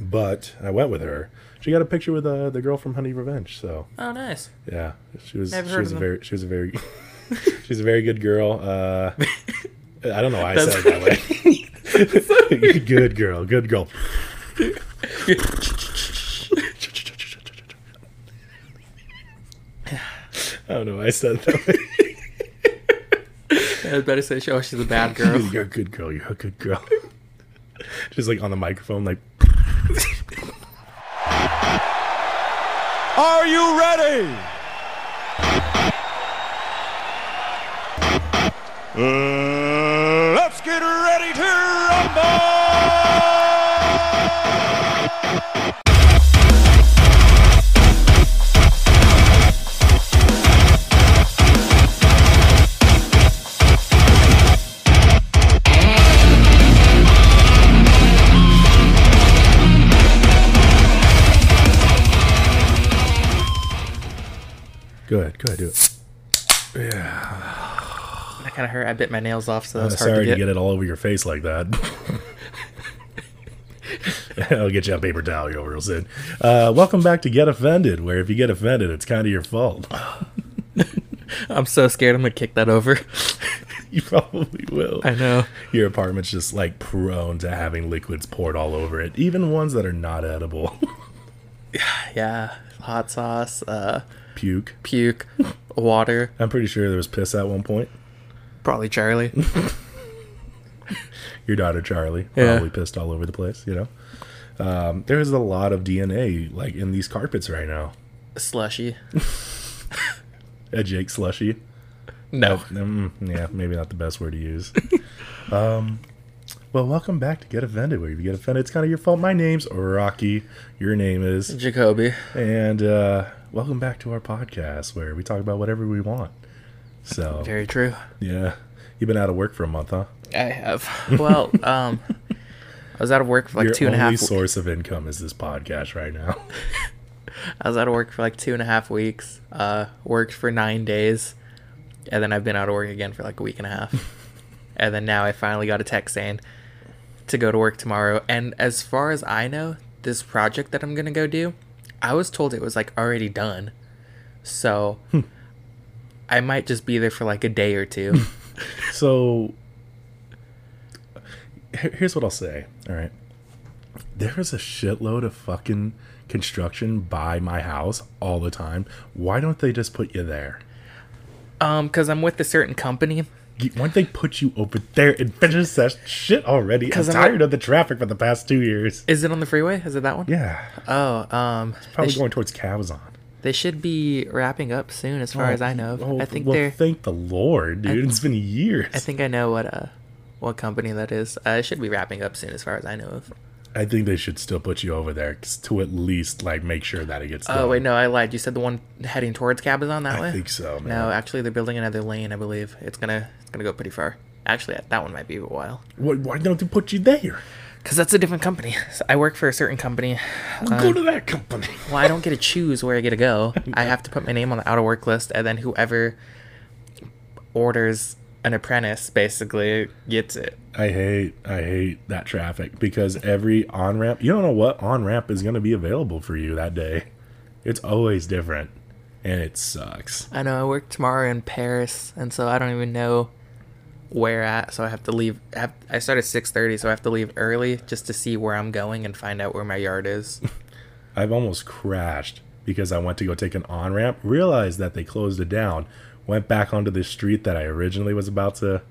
But I went with her. She got a picture with uh, the girl from Honey Revenge. So Oh, nice. yeah, she was. Never she heard was of a them. very. She was a very. she's a very good girl. Uh, I don't know why I said it that way. good girl. Good girl. I don't know why I said it that way. I was about to say, oh, she's a bad girl. You're a good girl. You're a good girl. Just like on the microphone, like Are you ready? Uh, ahead, go ahead, do it. Yeah. That kind of hurt. I bit my nails off, so that Uh, was hard sorry to to get. get it all over your face like that. I'll get you a paper towel over real soon. Uh, welcome back to Get Offended, where if you get offended, it's kind of your fault. I'm so scared I'm gonna kick that over. you probably will. I know. Your apartment's just like prone to having liquids poured all over it, even ones that are not edible. Yeah, hot sauce, uh, Puke. puke, water. I'm pretty sure there was piss at one point. Probably Charlie. Your daughter Charlie Yeah. probably pissed all over the place. You know, um, there's a lot of DNA like in these carpets right now. Slushy. A Jake slushy. No. Mm, yeah, maybe not the best word to use. um, well, welcome back to Get Offended, where if you get offended, it's kind of your fault. My name's Rocky. Your name is, Jakobe. and uh, welcome back to our podcast where we talk about whatever we want. So, Very true. yeah, you've been out of work for a month, huh? I have. Well, um, I was out of work for like your two and a only source of income is this podcast right now. I was out of work for like two and a half weeks. Uh, worked for nine days, and then I've been out of work again for like a week and a half. and then now I finally got a text saying to go to work tomorrow. And as far as I know, this project that I'm gonna go do, I was told it was like already done. So I might just be there for like a day or two. So here's what I'll say. All right. There's a shitload of fucking construction by my house all the time. Why don't they just put you there? um, because I'm with a certain company. Why don't they put you over there and finish that shit already? I'm tired of the traffic for the past two years. Is it on the freeway? Is it that one? Yeah. Oh, um, Probably they, sh- going towards Cabazon. they should be wrapping up soon, as far as I know. Oh, I think well, they're. thank the Lord, dude. it's been years. I think I know what uh what company that is. Uh, it should be wrapping up soon, as far as I know of. I think they should still put you over there to at least like make sure that it gets done. Oh wait, no, I lied. You said the one heading towards Cabazon that I way. I think so, man. No, actually, they're building another lane. I believe it's gonna it's gonna go pretty far. Actually, that one might be a while. Why, why don't they put you there? Cause that's a different company. So I work for a certain company. Well, go uh, to that company. Well, I don't get to choose where I get to go. I have to put my name on the out of work list, and then whoever orders an apprentice basically gets it. I hate I hate that traffic because every on ramp you don't know what on ramp is gonna be available for you that day. It's always different. And it sucks. I know I work tomorrow in Perris, and so I don't even know where at. So I have to leave. I, have, I start at six thirty, so I have to leave early just to see where I'm going and find out where my yard is. I've almost crashed because I went to go take an on ramp, realized that they closed it down, went back onto the street that I originally was about to,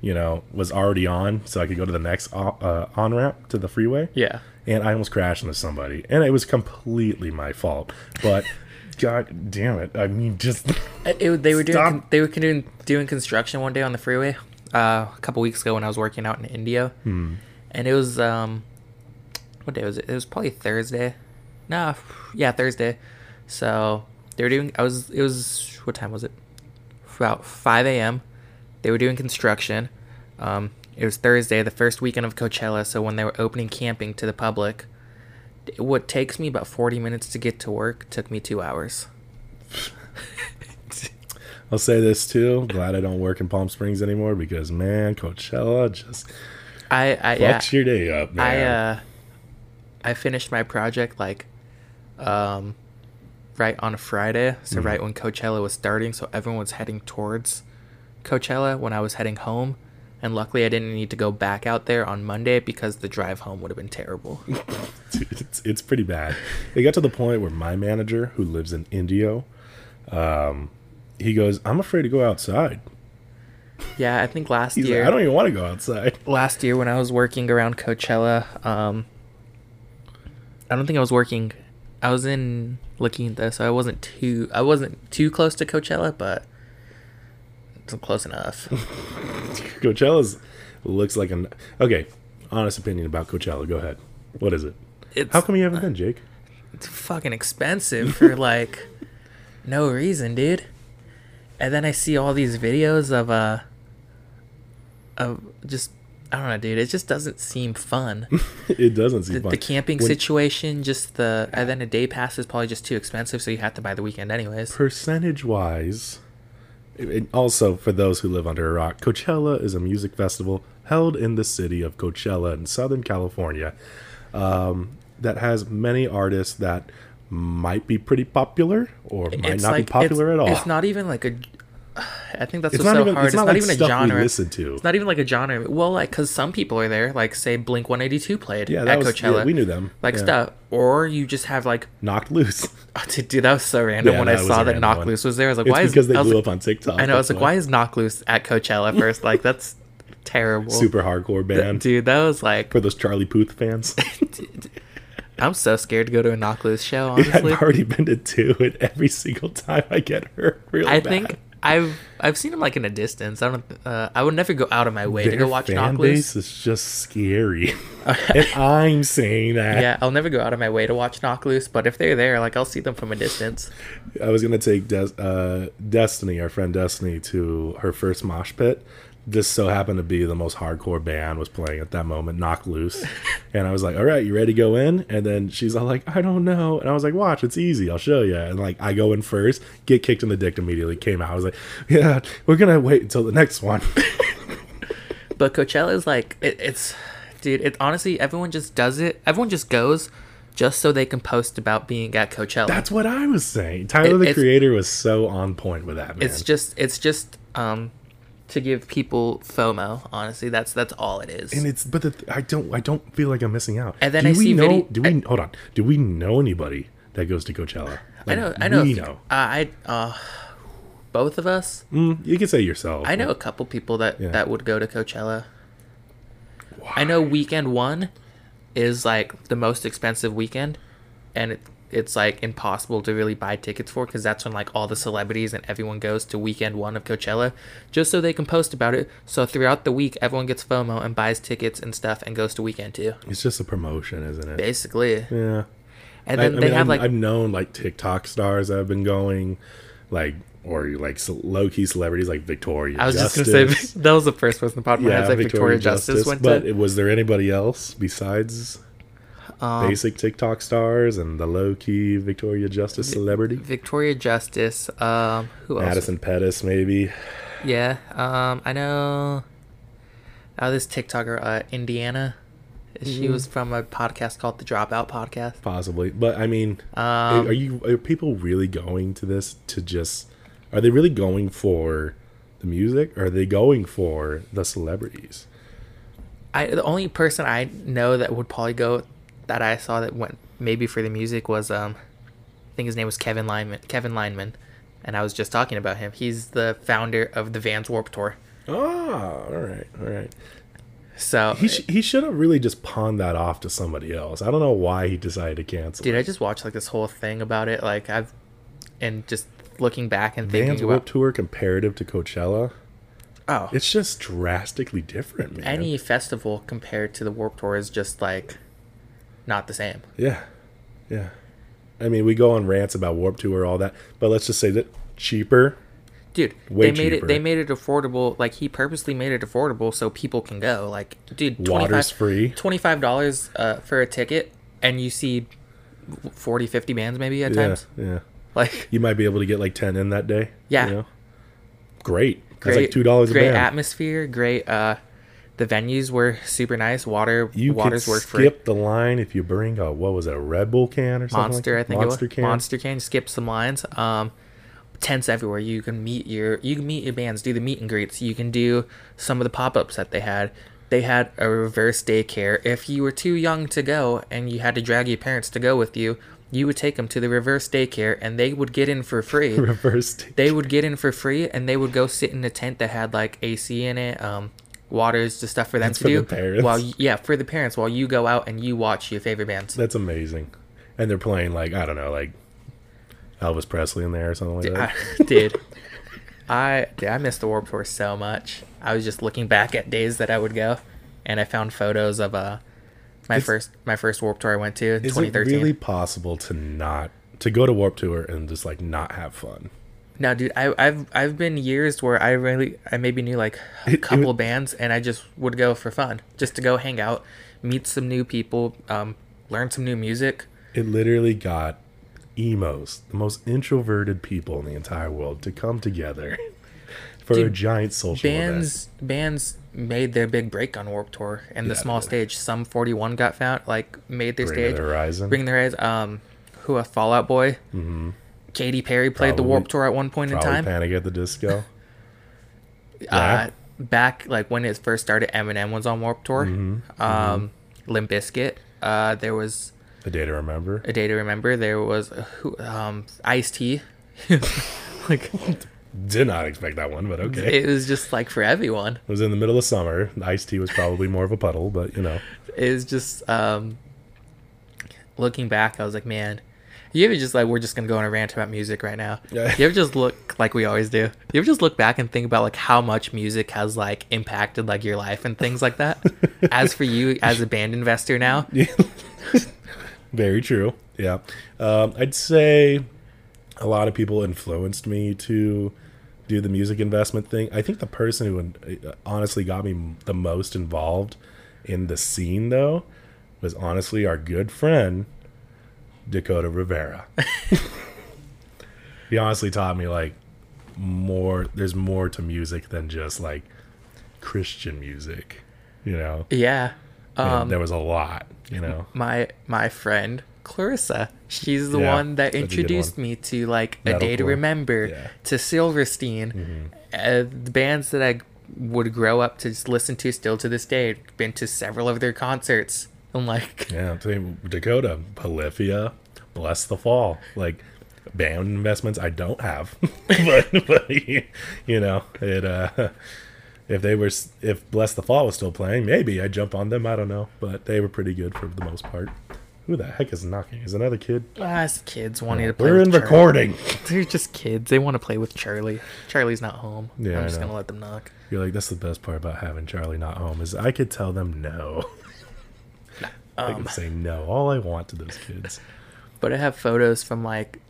you know, was already on, so I could go to the next uh, on ramp to the freeway. yeah, and I almost crashed into somebody, and it was completely my fault. But God damn it! I mean, just It- it- they were doing they were doing doing construction one day on the freeway uh, a couple weeks ago when I was working out in Indio, Hmm. and it was um, what day was it? It was probably Thursday. No, yeah, Thursday. So they were doing. I was. It was what time was it? About five a.m. They were doing construction. Um, it was Thursday, the first weekend of Coachella. So when they were opening camping to the public, what takes me about forty minutes to get to work took me two hours. I'll say this too. Glad I don't work in Palm Springs anymore because man, Coachella just I, I yeah. fucks your day up, I man. uh I finished my project like um right on a Friday, so right when Coachella was starting, so everyone was heading towards Coachella when I was heading home. And luckily I didn't need to go back out there on Monday because the drive home would have been terrible. Dude, it's it's pretty bad. It got to the point where my manager, who lives in Indio, um, he goes, "I'm afraid to go outside." yeah, I think last He's year like, "I don't even want to go outside." last year when I was working around Coachella, um, I don't think I was working. I was in La Quinta, so I wasn't too. I wasn't too close to Coachella, but it's close enough. Coachella's looks like an okay. Honest opinion about Coachella. Go ahead. What is it? It's How come you haven't been, Jake? it's fucking expensive for like no reason, dude. And then I see all these videos of uh of just I don't know, dude. It just doesn't seem fun. it doesn't seem the, fun. the camping When- situation, just the and then a day pass is probably just too expensive, so you have to buy the weekend anyways. percentage wise and also for those who live under a rock coachella is a music festival held in the city of coachella in southern california um, that has many artists that might be pretty popular or might not be popular at all It's not even like a. I think that's It's what's so even- hard. it's It's not not, like even a genre. listen to. It's not even like a genre. Well, like because some people are there, like say Blink One Eighty Two played yeah at was Coachella. yeah, we knew them like yeah. stuff, or you just have like, knocked loose oh, dude, that was so random Yeah, when I saw that knocked Loose was there. I was like, it's why is because they I was blew like, up on tiktok I know. I was like, why is knocked Loose at Coachella first? Like that's terrible. super hardcore band dude. That was like, for those charlie puth fans I'm so scared to go to a Knock Loose show. Yeah, Honestly, i've already been to two and every single time i get hurt really I bad. think I've I've seen them like in a distance. I don't. Uh, I would never go out of my way to go watch fan Knock base Loose. is just scary, and I'm saying that. Yeah, I'll never go out of my way to watch Knock Loose, but if they're there, like I'll see them from a distance. I was gonna take Des- uh, Destiny, our friend Destiny, to her first mosh pit. Just so happened to be the most hardcore band was playing at that moment, Knock Loose, and I was like, "All right, you ready to go in?" And then she's all like, "I don't know," and I was like, "Watch, it's easy, I'll show you." And like, I go in first, get kicked in the dick immediately. Came out, I was like, "Yeah, we're gonna wait until the next one." But Coachella is like it, it's, dude. It honestly, everyone just does it. Everyone just goes, just so they can post about being at Coachella. That's what I was saying. Tyler It- the Creator was so on point with that man. it's just it's just um to give people FOMO. Honestly, that's that's all it is. and it's but the, I don't I don't feel like I'm missing out. And then do I we see know? video- do we hold on? Do we know anybody that goes to Coachella? I know. I know. We know. Uh, I uh, both of us. Mm, you can say yourself. I know a couple people that Yeah. that would go to Coachella. I know weekend one is like the most expensive weekend, and it, it's like impossible to really buy tickets for because that's when like all the celebrities and everyone goes to weekend one of Coachella just so they can post about it. So throughout the week, everyone gets FOMO and buys tickets and stuff and goes to weekend two. It's just a promotion, isn't it? Basically, Yeah. and I, I then they mean, have I've, like I've known like TikTok stars that have been going, like or like low key celebrities like Victoria. I was Justice. just gonna say that was the first person the podcast yeah, like Victoria, Justice, went but to. it- was there anybody else besides Um, basic TikTok stars and the low key Victoria Justice celebrity? Victoria Justice. Um, who else? Madison Pettis, maybe. Yeah, um, I know. Oh, this TikToker, uh, Indiana. She Mm-hmm. was from a podcast called the Dropout Podcast. possibly but i mean Um, are you are people really going to this to just are they really going for the music or are they going for the celebrities I the only person I know that would probably go that I saw that went maybe for the music was um, I think his name was Kevin Lyman. Kevin Lyman, and I was just talking about him. He's the founder of the Vans Warped Tour. oh all right all right So, he, sh- he should have really just pawned that off to somebody else i don't know why he decided to cancel dude, it. I just watched like this whole thing about it. Like I've, and just looking back and Vans thinking Warp about Tour comparative to Coachella, oh, it's just drastically different, man. any festival compared to the Warped Tour is just like not the same. yeah, yeah. I mean, we go on rants about Warped Tour, all that, but let's just say that cheaper. Dude, Way they made cheaper. it. They made it affordable. Like he purposely made it affordable so people can go. Like, dude, Water's free. Twenty five dollars uh, for a ticket, and you see 40, 50 bands maybe at Yeah, times. yeah. Like, You might be able to get like ten in that day. Yeah. you know? Great. That's great, like two dollars a Great atmosphere. Great. Uh, the venues were super nice. Water You waters could were skip the line if you bring a what was it, a Red Bull can or something? Monster, I think Monster it was can. Monster can. Skip some lines. Um, tents everywhere. You can meet your you can meet your bands. Do the meet and greets. You can do some of the pop ups that they had. They had a reverse daycare. If you were too young to go and you had to drag your parents to go with you, you would take them to the reverse daycare and they would get in for free. Reversed. they would get in for free and they would go sit in a tent that had like AC in it, um, waters, just stuff for them That's to for do. the parents. While yeah, for the parents, while you go out and you watch your favorite bands. That's amazing. And they're playing like I don't know, like Elvis Presley in there or something like that. I, dude, I dude, I missed the Warped Tour so much. I was just looking back at days that I would go, and I found photos of uh my Is- first my first Warped Tour I went to in Is it really possible to not to go to Warped Tour and just like not have fun? No, dude, I, I've I've been years where I really I maybe knew like a couple of bands, and I just would go for fun, just to go hang out, meet some new people, um, learn some new music. It literally got emos, the most introverted people in the entire world, to come together for a giant social event. bands bands made their big break on Warped Tour and the small stage. Sum 41 got found, like made their Bring stage. Horizon. Bring their eyes. Um, who a Fall Out Boy. Mm-hmm. Katy Perry played the Probably- Warped Tour at one point in time. Panic at the Disco. Uh, back like when it first started, Eminem was on Warped Tour. Mm-hmm. Um, Limp Bizkit. Uh, there was A Day to Remember. a day to remember. There was uh, um Ice T. like Did not expect that one, but okay. it was just like for everyone. It was in the middle of summer. The iced tea was probably more of a puddle, but you know. It was just um looking back, I was like, man. You ever just like we're just gonna go on a rant about music right now? Yeah. You ever just look like we always do? You ever just look back and think about like how much music has like impacted like your life and things like that? as for you as a band investor now, yeah. Very true. Yeah. Um, I'd say a lot of people influenced me to do the music investment thing. I think the person who uh, honestly got me the most involved in the scene, though, was honestly our good friend, Dakota Rivera. he honestly taught me, like, more, there's more to music than just, like, Christian music, you know? yeah. Um, there was a lot, you know? my my friend Clarissa. She's the Yeah, one that that's a good introduced one. me to like a day to remember, Yeah. Mm-hmm. to Silverstein, uh, the bands that I would grow up to listen to still to this day. Been to several of their concerts. I'm like, Yeah, I'm saying Dakota, Polyphia, Blessthefall, like band investments I don't have, but, but you know it. uh If they were, if Blessthefall was still playing, maybe I'd jump on them. I don't know, but they were pretty good for the most part. Who the heck is knocking? Is another kid? ah, it's kids wanting to play. We're in Charlie. recording. They're just kids. They want to play with Charlie. Charlie's not home. Yeah, I'm I just know. gonna let them knock. You're like that's the best part about having Charlie not home is I could tell them no. I Um, can say no all I want to those kids. But I have photos from like,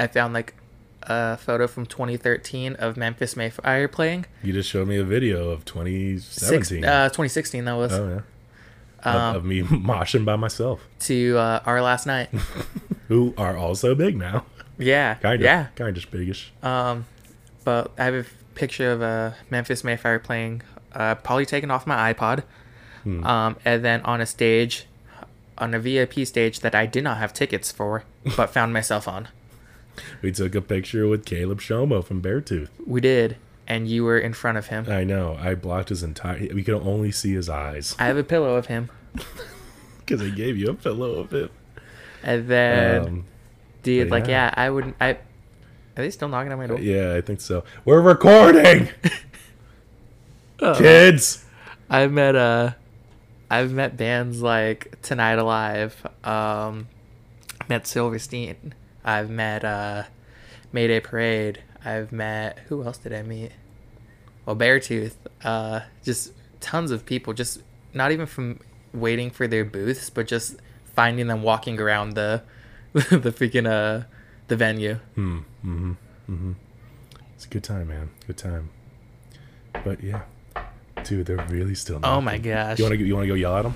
I found like a photo from 2013 of Memphis May Fire playing. You just showed me a video of Six, 2017. uh, 2016 that was. oh yeah. Of, Um, of me moshing by myself. to uh, our last night. who are also big now. Yeah, Kind of. yeah. Kind of biggish. Um, but I have a picture of uh, Memphis May Fire playing, uh, probably taken off my iPod, Hmm. um, and then on a stage, on a VIP stage that I did not have tickets for, but found myself on. we took a picture with Caleb Shomo from Beartooth. We did, and you were in front of him. I know. I blocked his entire. We could only see his eyes I have a pillow of him, because I gave you a pillow of him. and then Um, dude, but like, yeah. yeah, I wouldn't. I are they still knocking on my door? yeah, I think so. We're recording, kids. I've met uh I've met bands like Tonight Alive, um met Silverstein, I've met uh Mayday Parade, I've met who else did I meet? Well Beartooth, uh just tons of people, just not even from waiting for their booths, but just finding them walking around the the freaking uh the venue. It's a good time, man. Good time. But yeah, dude, they're really still. Oh my gosh. You want to? You want to go yell at them?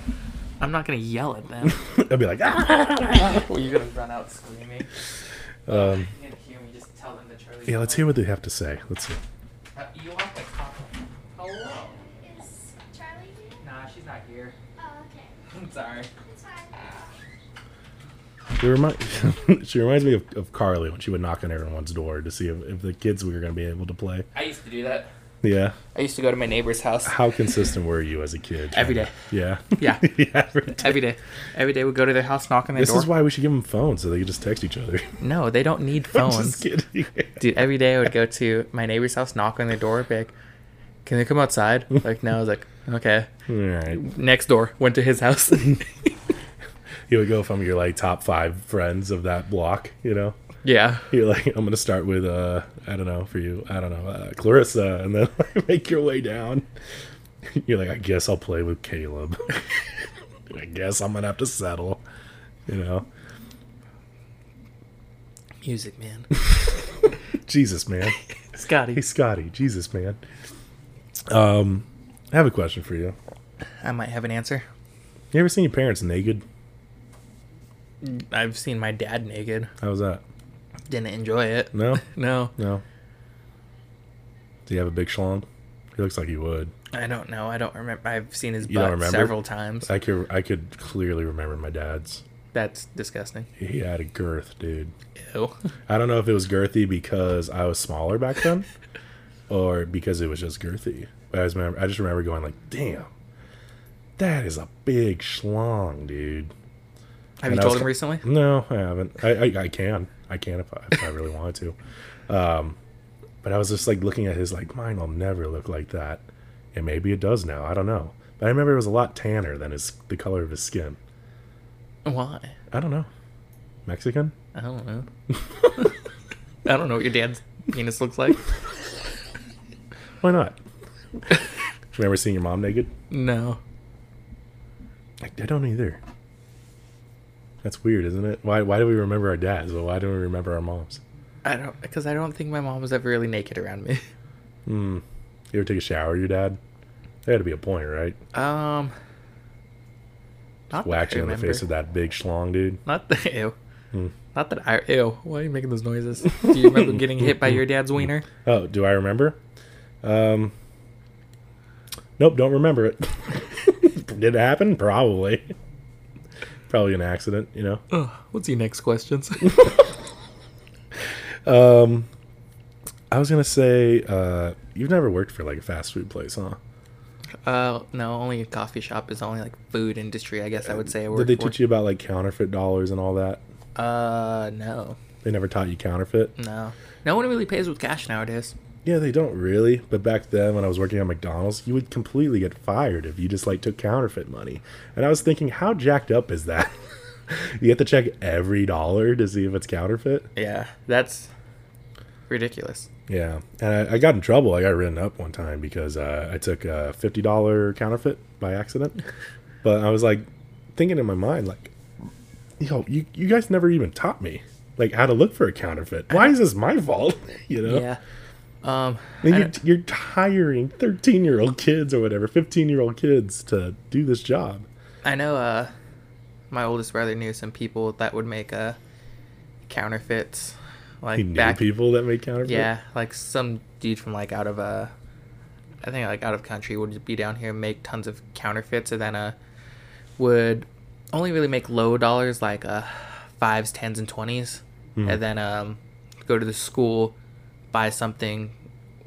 I'm not gonna yell at them. I'll be like, ah! Well, you're gonna run out screaming. Um, You're gonna hear me just tell them that Charlie's yeah, let's hear what they have to say. Let's see. Uh, you want the top Hello. Is Charlie here? Nah, she's not here. Oh, okay. I'm sorry. She, remi- she reminds me of, of Carly when she would knock on everyone's door to see if, if the kids were going to be able to play. I used to do that. Yeah. I used to go to my neighbor's house How consistent were you as a kid? Every day. Yeah. Yeah. yeah. Every day. every day. Every day we'd go to their house, knock on their This door. This is why we should give them phones so they can just text each other. no, they don't need I'm phones. just kidding. Dude, every day I would go to my neighbor's house, knock on their door, be like, "Can they come outside?" Like, no. I was like, "Okay." All right. Next door, went to his house. You would go from your like top five friends of that block, you know? Yeah, You're like, I'm gonna start with uh, I don't know for you, I don't know, uh, Clarissa, and then like, make your way down. You're like, I guess I'll play with Caleb. I guess I'm gonna have to settle, you know. music man, Jesus, man. Scotty. Hey, Scotty. Jesus, man. Um, I have a question for you. I might have an answer. You ever seen your parents naked? I've seen my dad naked. How was that? Didn't enjoy it. No, No, no. Do you have a big schlong? He looks like he would. I don't know. I don't remember. I've seen his You butt several times. I could, I could clearly remember my dad's. That's disgusting. He had a girth, dude. Ew. I don't know if it was girthy because I was smaller back then, or because it was just girthy. But I just remember, I just remember going like, "Damn, that is a big schlong, dude." Have And you was told him recently? No, I haven't. I, I, I can. I can if I, if I really wanted to. Um, but I was just like looking at his like mine will never look like that, and maybe it does now. I don't know. But I remember it was a lot tanner than his the color of his skin. Why? I don't know. Mexican? I don't know. I don't know what your dad's penis looks like. Why not? remember seeing your mom naked? No. I, I don't either. That's weird, isn't it? Why why do we remember our dads, but why don't we remember our moms? I don't because I don't think my mom was ever really naked around me. Hmm. You ever take a shower your dad? There had to be a point, right? Um. Not that I you in the face of that big schlong, dude. Not the ew. Hmm. Not that I ew. Why are you making those noises? Do you remember getting hit by your dad's wiener? Oh, do I remember? Um. Nope, don't remember it. Did it happen? Probably. Probably an accident, you know. Ugh, what's your next questions? Um, I was gonna say, uh, you've never worked for like a fast food place, huh? uh, no, only a coffee shop is only like food industry. I guess I would say I Did work they for. teach you about like counterfeit dollars and all that? Uh, no, They never taught you counterfeit. no. No one really pays with cash nowadays. Yeah, they don't really. But back then, when I was working at McDonald's, you would completely get fired if you just like took counterfeit money. And I was thinking, how jacked up is that? you have to check every dollar to see if it's counterfeit. Yeah, that's ridiculous. Yeah, and I, I got in trouble. I got written up one time because uh, I took a fifty dollar counterfeit by accident. but I was like thinking in my mind, like, yo, you you guys never even taught me like how to look for a counterfeit. Why is this my fault? you know? Yeah. Um, you're, you're hiring 13 year old kids or whatever, 15 year old kids to do this job. I know uh my oldest brother knew some people that would make uh counterfeits like He knew back people that make counterfeits? yeah like some dude from like out of uh I think like out of country would be down here and make tons of counterfeits and then uh would only really make low dollars like uh fives tens and 20s Hmm. and then um go to the school buy something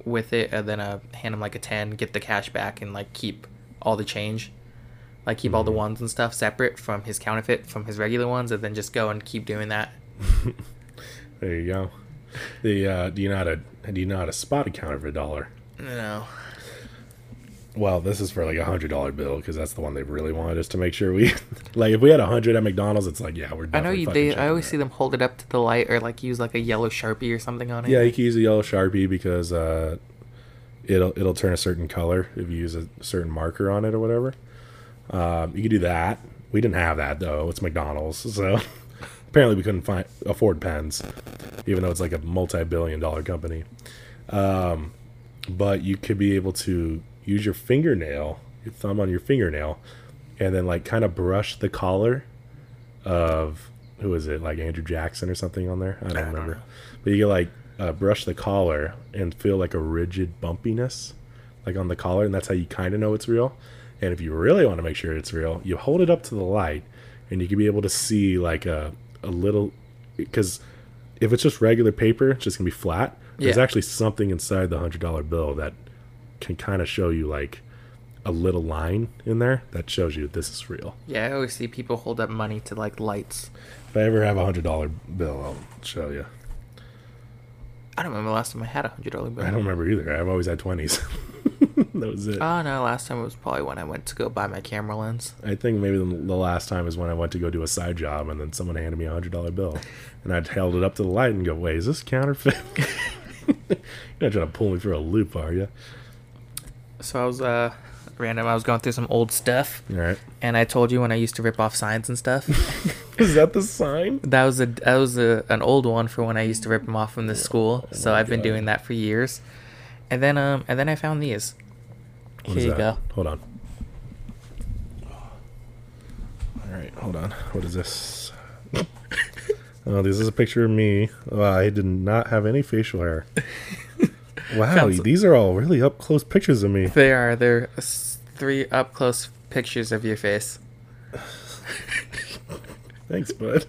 with it and then uh hand him like a 10 get the cash back and like keep all the change like keep Hmm. all the ones and stuff separate from his counterfeit from his regular ones and then just go and keep doing that There you go. The uh, do you know how to do you know how to spot a counterfeit dollar? no Well, this is for like a hundred dollar bill because that's the one they really wanted us to make sure we like. If we had a hundred at McDonald's, it's like yeah, we're. I know you. They. I always that. see them hold it up to the light or like use like a yellow sharpie or something on it. Yeah, you can use a yellow sharpie because uh, it'll it'll turn a certain color if you use a certain marker on it or whatever. Um, you can do that. We didn't have that though. It's McDonald's, so apparently we couldn't find afford pens, even though it's like a multi-billion dollar company. Um, but you could be able to use your fingernail, your thumb on your fingernail, and then like kind of brush the collar of who is it like Andrew Jackson or something on there? I don't don't remember. But you can like uh, brush the collar and feel like a rigid bumpiness, like on the collar, and that's how you kind of know it's real. And if you really want to make sure it's real, you hold it up to the light, and you can be able to see like a a little because if it's just regular paper, it's just gonna be flat. There's Yeah. actually something inside the hundred dollar bill that can kind of show you like a little line in there that shows you this is real. Yeah, I always see people hold up money to like lights. If I ever have a hundred dollar bill, I'll show you. I don't remember the last time I had a hundred dollar bill. I don't remember either. I've always had twenties. that was it. Oh no, last time it was probably when I went to go buy my camera lens. I think maybe the, the last time is when I went to go do a side job, and then someone handed me a hundred dollar bill, and I held it up to the light and go, "Wait, is this counterfeit?" You're not trying to pull me through a loop, are you? So I was uh random. I was going through some old stuff, All right. and I told you when I used to rip off signs and stuff. Is that the sign? that was a that was a, an old one for when I used to rip them off from the school. so I've been doing that for years. And then um and then I found these. What Here you that? go. Hold on. All right, hold on. What is this? oh, this is a picture of me. Oh, I did not have any facial hair. Wow, these are all really up close pictures of me. They are they're three up close pictures of your face. Thanks, bud.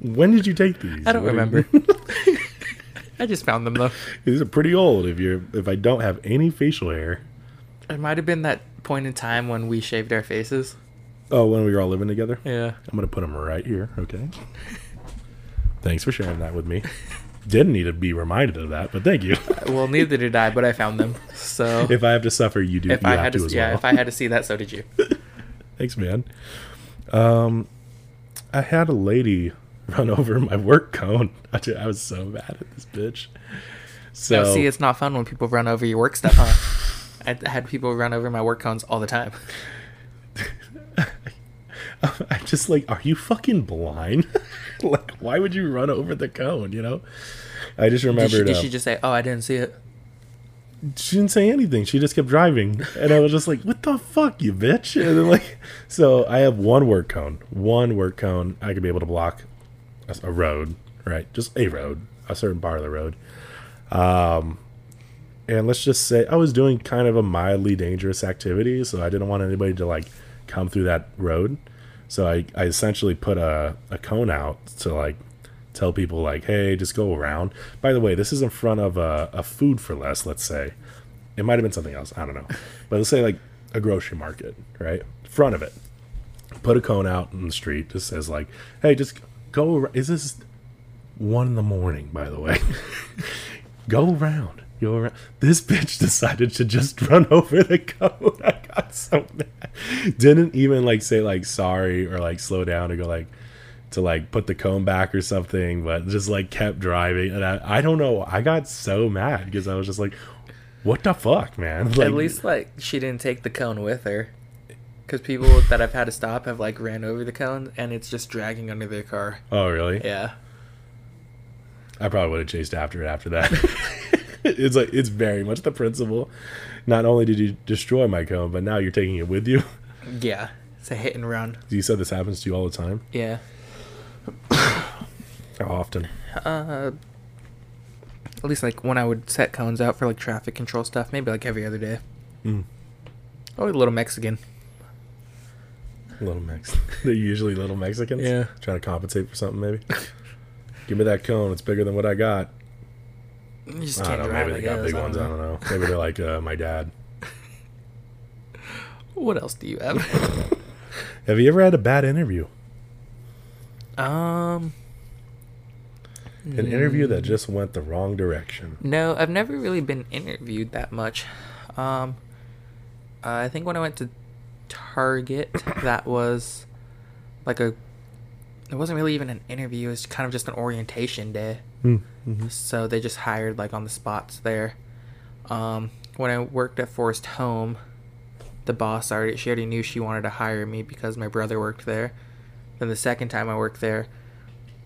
when did you take these? I don't What you- remember. I just found them though. These are pretty old. If you're, if I don't have any facial hair. It might have been that point in time when we shaved our faces. Oh, when we were all living together. Yeah. I'm gonna put them right here. Okay. Thanks for sharing that with me. Didn't need to be reminded of that, but thank you. Well, neither did I, but I found them. So if I have to suffer, you do. if you I had to, to, yeah, well. if I had to see that, so did you. Thanks, man. Um, I had a lady run over my work cone. I, I was so mad at this bitch. So No, see, it's not fun when people run over your work stuff, huh? I had people run over my work cones all the time. I'm just like, are you fucking blind? like, why would you run over the cone? You know? I just Did remembered. she, did uh, she just say, "Oh, I didn't see it"? she didn't say anything. She just kept driving, and I was just like, "What the fuck, you bitch!" And then like, so I have one work cone, one work cone. I could be able to block a, a road, right? Just a road, a certain part of the road. Um, and let's just say I was doing kind of a mildly dangerous activity, so I didn't want anybody to like come through that road. So I, I essentially put a, a cone out to like tell people like, hey, just go around. By the way, this is in front of a, a food for less, let's say. It might have been something else, I don't know. But let's say like a grocery market, right? Front of it. Put a cone out in the street, just says like, hey, just go ar- is this one in the morning, by the way? go around. Go around. This bitch decided to just run over the cone. Got so mad. Didn't even like say like sorry or like slow down or go like to like put the cone back or something, but just like kept driving. And I, I don't know. I got so mad because I was just like, what the fuck, man? Like, At least like she didn't take the cone with her. Because people that I've had to stop have like ran over the cone and it's just dragging under their car. Oh, really? Yeah. I probably would have chased after it after that. it's like it's very much the principle. Not only did you destroy my cone, but now you're taking it with you. Yeah. It's a hit and run. You said this happens to you all the time. Yeah. How often? Uh, at least like when I would set cones out for like traffic control stuff, maybe like every other day. Mm. Oh, a little Mexican. Little Mexican. They're usually little Mexicans. Yeah. Trying to compensate for something, maybe. Give me that cone. It's bigger than what I got. You just I can't don't know. Maybe they got big ones. I don't know. Maybe they're like uh, my dad. What else do you have? Have you ever had a bad interview? um, An interview that just went the wrong direction. no, I've never really been interviewed that much. Um, I think when I went to Target, that was like a. It wasn't really even an interview. It was kind of just an orientation day. Mm-hmm. so they just hired like on the spots there. Um, when I worked at Forest Home, the boss already she already knew she wanted to hire me because my brother worked there. Then the second time I worked there,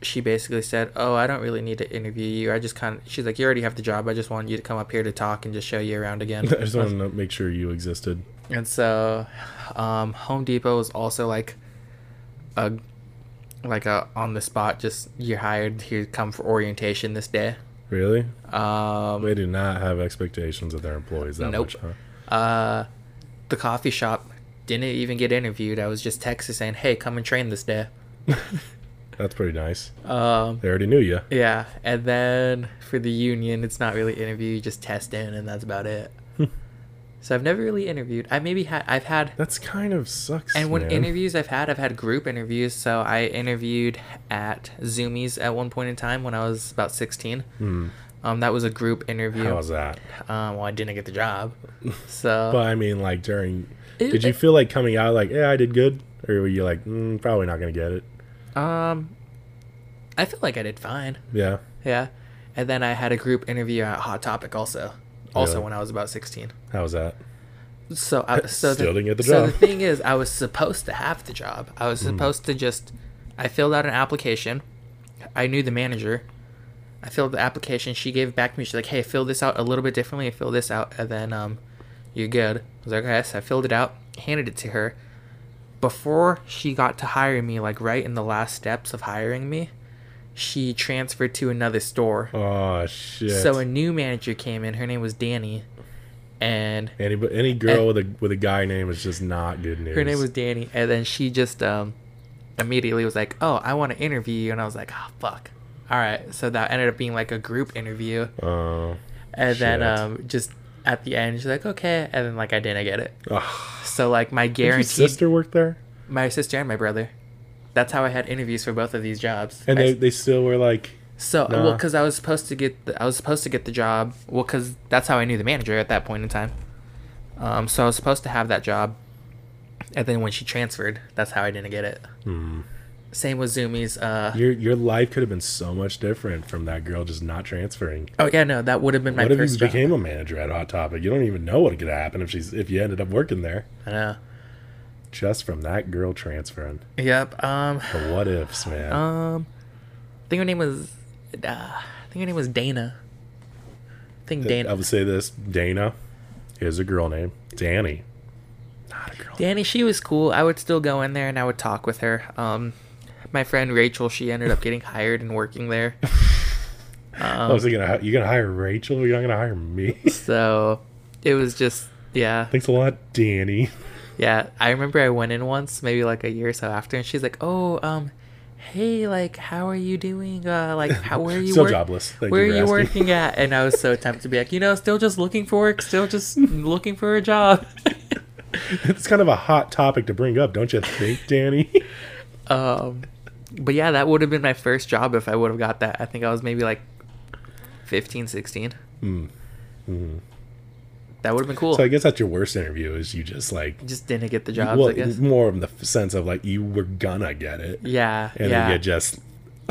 she basically said, "Oh, I don't really need to interview you. I just kind of." She's like, "You already have the job. I just want you to come up here to talk and just show you around again." I just wanted to make sure you existed. And so, um, Home Depot was also like a like a on the spot. Just you're hired here to come for orientation this day. Really? Um, They do not have expectations of their employees that Nope. much, huh? Uh, the coffee shop didn't even get interviewed. I was just texted saying, "Hey, come and train this day." That's pretty nice. Um, They already knew you. yeah, and then for the union, it's not really interview, you just test in, and that's about it. So I've never really interviewed. I maybe had I've had That's kind of sucks. And when man. interviews I've had, I've had group interviews. So I interviewed at Zumiez at one point in time when I was about 16. Hmm. Um, that was a group interview. How was that? Um, well, I didn't get the job. So But I mean, like during, It- did you feel like coming out like, yeah, I did good, or were you like, mm, probably not gonna get it? um, I feel like I did fine. Yeah. Yeah. And then I had a group interview at Hot Topic also. Also Really? when I was about 16. How was that? So, I, so Still didn't get the so job. the thing is, I was supposed to have the job. I was supposed to just. I filled out an application. I knew the manager. I filled the application. She gave it back to me. She's like, "Hey, fill this out a little bit differently. Fill this out, and then um, you're good." I was like, "Okay." So I filled it out, handed it to her. Before she got to hire me, like right in the last steps of hiring me, she transferred to another store. Oh shit. So a new manager came in. Her name was Danny, and any any girl with a with a guy name is just not good news. Her name was Danny, and then she just um immediately was like, "Oh, I want to interview you," and I was like, "Oh, fuck." All right, so that ended up being like a group interview, Oh. and then um just at the end she's like, "Okay," and then like I didn't get it. Ugh. So like my your sister worked there, my sister and my brother. That's how I had interviews for both of these jobs. and I- they, they still were like, so Nah. well, because I was supposed to get the, I was supposed to get the job. Well, because that's how I knew the manager at that point in time. Um, so I was supposed to have that job, and then when she transferred, that's how I didn't get it. hmm. Same with Zumiez. Uh, your your life could have been so much different from that girl just not transferring. oh yeah, no, that would have been my what if you job. became a manager at Hot Topic? You don't even know what could happen if she's if you ended up working there I know. Just from that girl transferring. Yep. Um. The what ifs, man. Um. I think her name was. Uh, I think her name was Dana. I think Dana. I would say this: Dana is a girl name. Danny, not a girl. Danny, she was cool. I would still go in there and I would talk with her. Um, my friend Rachel, she ended up getting hired and working there. I was Um, thinking, you gonna hire Rachel? You're not gonna hire me? so it was just yeah, Thanks a lot, Danny. Yeah. I remember I went in once, maybe like a year or so after, and she's like, "Oh, um, hey, like, how are you doing? Uh, like, how where are you Still work- jobless. Thank where are you you asking. working at?" And I was so tempted to be like, you know, still just looking for work, still just looking for a job. it's kind of a hot topic to bring up, don't you think, Danny? Um, but yeah, that would have been my first job if I would have got that. I think I was maybe like 15, 16. Mm. That would have been cool. So I guess that's your worst interview is you just like Just didn't get the job. well, I guess. more of the sense of like you were gonna get it, Yeah, and yeah. then you just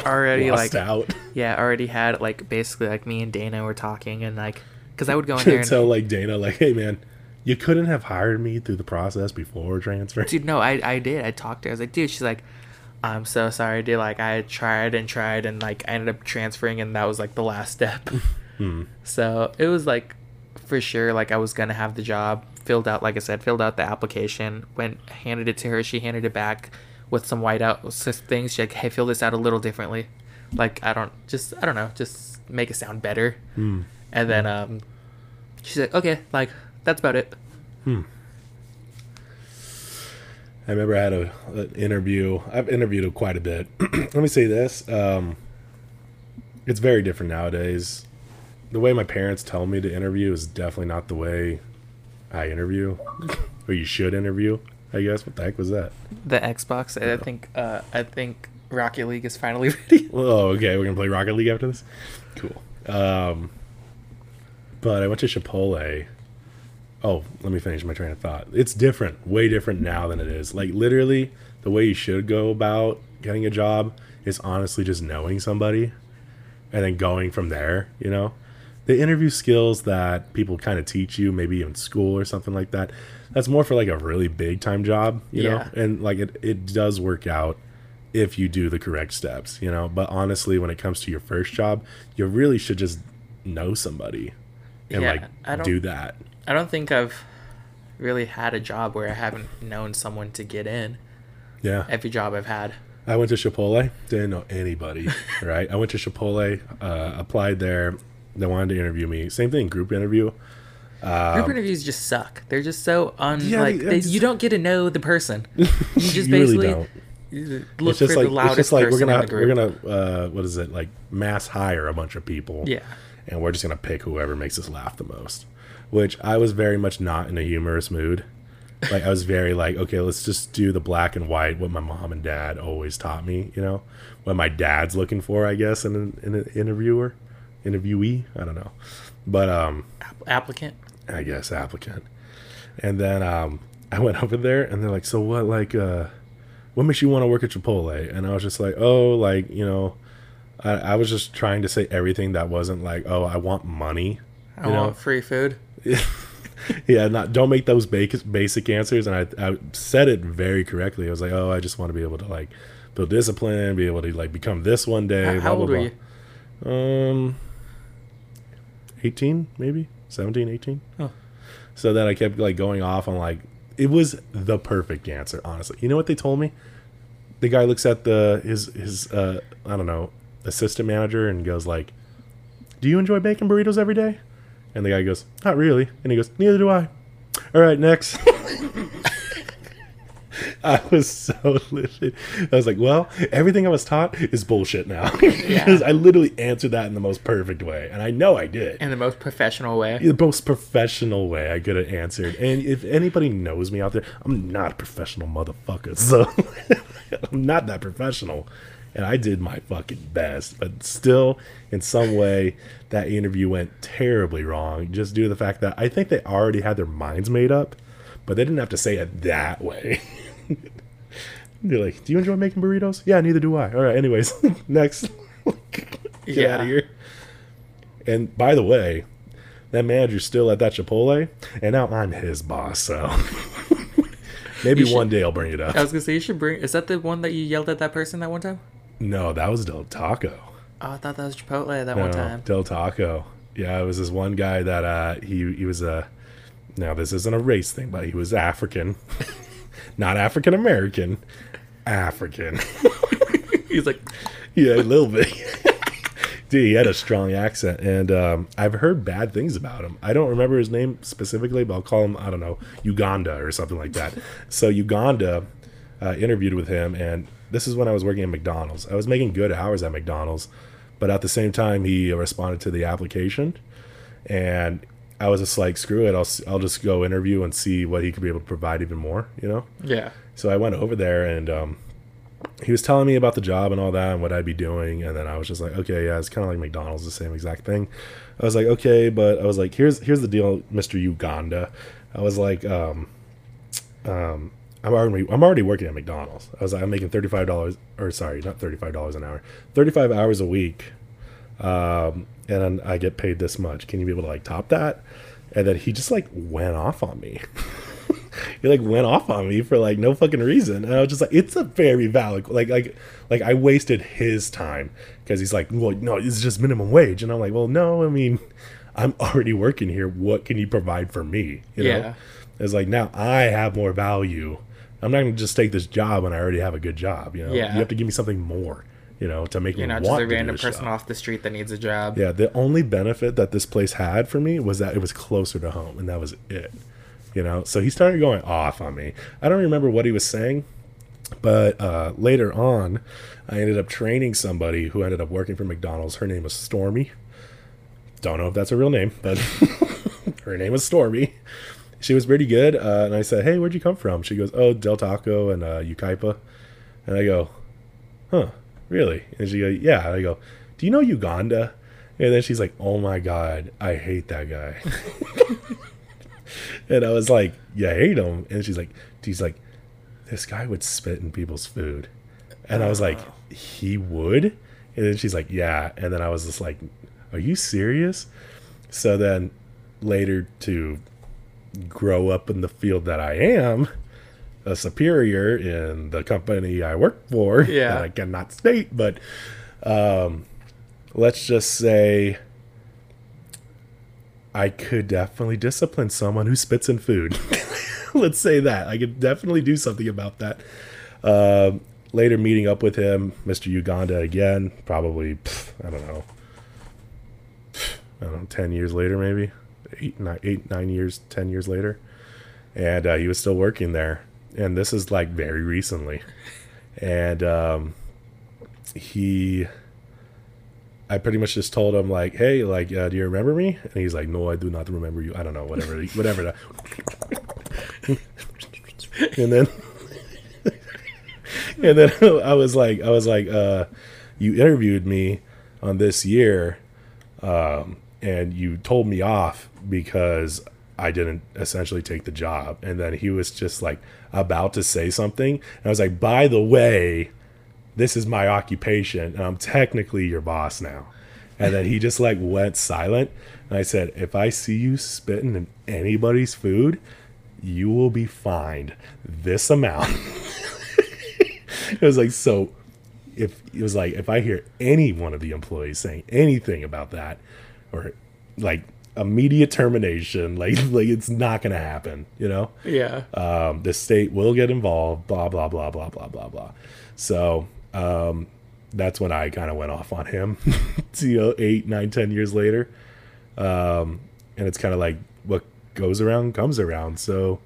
already lost like out. yeah, already had like basically like me and Dana were talking and like because I would go in there and tell like Dana, like, hey man, you couldn't have hired me through the process before transfer. dude, no, I I did. I talked to her. I was like, dude, she's like. I'm so sorry, dude. Like I tried and tried and like I ended up transferring and that was like the last step. Hmm. So it was like for sure like I was gonna have the job. Filled out like I said, filled out the application, went handed it to her, she handed it back with some whiteout things. She's like, Hey, fill this out a little differently. Like I don't just I don't know, just make it sound better. Hmm. And then um she's like, Okay, like that's about it. I remember I had a, an interview. I've interviewed quite a bit. Let me say this: um, it's very different nowadays. The way my parents tell me to interview is definitely not the way I interview, or you should interview. I guess. What the heck was that? The Xbox, I think uh I think Rocket League is finally ready. Oh, okay. We're gonna play Rocket League after this. Cool. Um, but I went to Chipotle. Oh, let me finish my train of thought. It's different, way different now than it is. Like literally, the way you should go about getting a job is honestly just knowing somebody, and then going from there. You know, the interview skills that people kind of teach you, maybe in school or something like that. That's more for like a really big time job, you Yeah. know, and like it, it does work out if you do the correct steps, you know. But honestly, when it comes to your first job, you really should just know somebody and Yeah, like I don't- do that. I don't think I've really had a job where I haven't known someone to get in. Yeah. Every job I've had. I went to Chipotle, didn't know anybody, right? I went to Chipotle, uh, applied there. They wanted to interview me. Same thing, group interview. Group interviews just suck. They're just so un Yeah, like they- you don't get to know the person. You just You really basically don't. look it's just for like the loudest it's just like we're gonna in the group. we're gonna uh, what is it like mass hire a bunch of people. Yeah. and we're just gonna pick whoever makes us laugh the most. Which I was very much not in a humorous mood. Like I was very like, okay, let's just do the black and white, what my mom and dad always taught me. You know, what my dad's looking for, I guess, in an, in an interviewer, interviewee. I don't know, but um, applicant. I guess applicant. And then um, I went over there, and they're like, "So what? Like, uh, what makes you want to work at Chipotle?" And I was just like, "Oh, like you know." I, I was just trying to say everything that wasn't like, oh, I want money. I You know? want free food. yeah, not don't make those basic basic answers. And I, I said it very correctly. I was like, oh, I just want to be able to like build discipline, be able to like become this one day. How, blah, how blah, old were blah. you? Um, 18, maybe 17, 18. Oh. So then I kept like going off on like it was the perfect answer, honestly. You know what they told me? The guy looks at the his his uh I don't know assistant manager and goes like, "Do you enjoy baking burritos every day?" And the guy goes, "Not really." And he goes, "Neither do I." All right, next. I was so livid. I was like, well, everything I was taught is bullshit now. Because I literally answered that in the most perfect way. And I know I did. In the most professional way. the most professional way I could have answered. And if anybody knows me out there, I'm not a professional motherfucker. So I'm not that professional. And I did my fucking best. But still, in some way, that interview went terribly wrong. Just due to the fact that I think they already had their minds made up, but they didn't have to say it that way. They're like, Do you enjoy making burritos? Yeah, neither do I. All right, anyways, next. Get Yeah. out of here. And by the way, that manager's still at that Chipotle, and now I'm his boss. So maybe should- one day I'll bring it up. I was gonna say you should bring. Is that the one that you yelled at that person that one time? No, that was Del Taco. Oh, I thought that was Chipotle that one time. Del Taco. Yeah, it was this one guy that uh, he he was a. now this isn't a race thing, but he was African, not African American, African. He's like, yeah, a little bit. Dude, he had a strong accent, and um, I've heard bad things about him. I don't remember his name specifically, but I'll call him I don't know Uganda or something like that. so Uganda uh, interviewed with him, and this is when I was working at McDonald's. I was making good hours at McDonald's, but at the same time, he responded to the application, and I was just like, screw it, I'll I'll just go interview and see what he could be able to provide even more, you know. yeah. So I went over there and um, he was telling me about the job and all that and what I'd be doing. And then I was just like, okay, yeah, it's kind of like McDonald's, the same exact thing. I was like, okay, but I was like, here's here's the deal, Mister Uganda. I was like, um, um, I'm already I'm already working at McDonald's. I was like, I'm making thirty five dollars, or sorry, not thirty five dollars an hour, thirty five hours a week, um, and I get paid this much. Can you be able to like top that? And then he just like went off on me. he like went off on me for like no fucking reason and i was just like it's a very valid like like like i wasted his time because he's like well no it's just minimum wage and i'm like well no i mean i'm already working here what can you provide for me you know Yeah. it's like now i have more value i'm not gonna just take this job when i already have a good job you know Yeah. you have to give me something more you know to make You're me not want just a to do random person job. off the street that needs a job. Yeah, the only benefit that this place had for me was that it was closer to home, and that was it. You know, so he started going off on me. I don't remember what he was saying, but uh, later on, I ended up training somebody who ended up working for McDonald's. Her name was Stormy. Don't know if that's a real name, but her name was Stormy. She was pretty good, uh, and I said, "Hey, where'd you come from?" She goes, "Oh, Del Taco and uh, Yucaipa," and I go, "Huh, really?" And she goes, "Yeah." And I go, "Do you know Uganda?" And then she's like, "Oh my god, I hate that guy." and I was like, "You hate him?" And she's like, "She's like, this guy would spit in people's food," and I was like, "He would?" And then she's like, "Yeah." And then I was just like, "Are you serious?" So then later to grow up in the field that I am, a superior in the company I work for, Yeah. I cannot state, but um, let's just say I could definitely discipline someone who spits in food. let's say that. I could definitely do something about that. Um, later, meeting up with him, Mr. Uganda again, probably, pff, I don't know, I don't know, 10 years later, maybe. eight, nine, eight, nine years, ten years later, and uh, he was still working there. And this is like very recently, and um, he, I pretty much just told him like, "Hey, like, uh, do you remember me?" And he's like, "No, I do not remember you. I don't know, whatever, whatever." And then, and then I was like, I was like, uh, "You interviewed me on this year." um, and you told me off because I didn't essentially take the job. And then he was just like about to say something. And I was like, by the way, this is my occupation and I'm technically your boss now. And then he just like went silent. And I said, if I see you spitting in anybody's food, you will be fined this amount. it was like, so if it was like if I hear any one of the employees saying anything about that, or like immediate termination, like like it's not gonna happen, you know. Yeah. Um, the state will get involved. Blah blah blah blah blah blah blah. So um, that's when I kind of went off on him. you know, eight, nine, ten years later, um, and it's kind of like what goes around comes around. So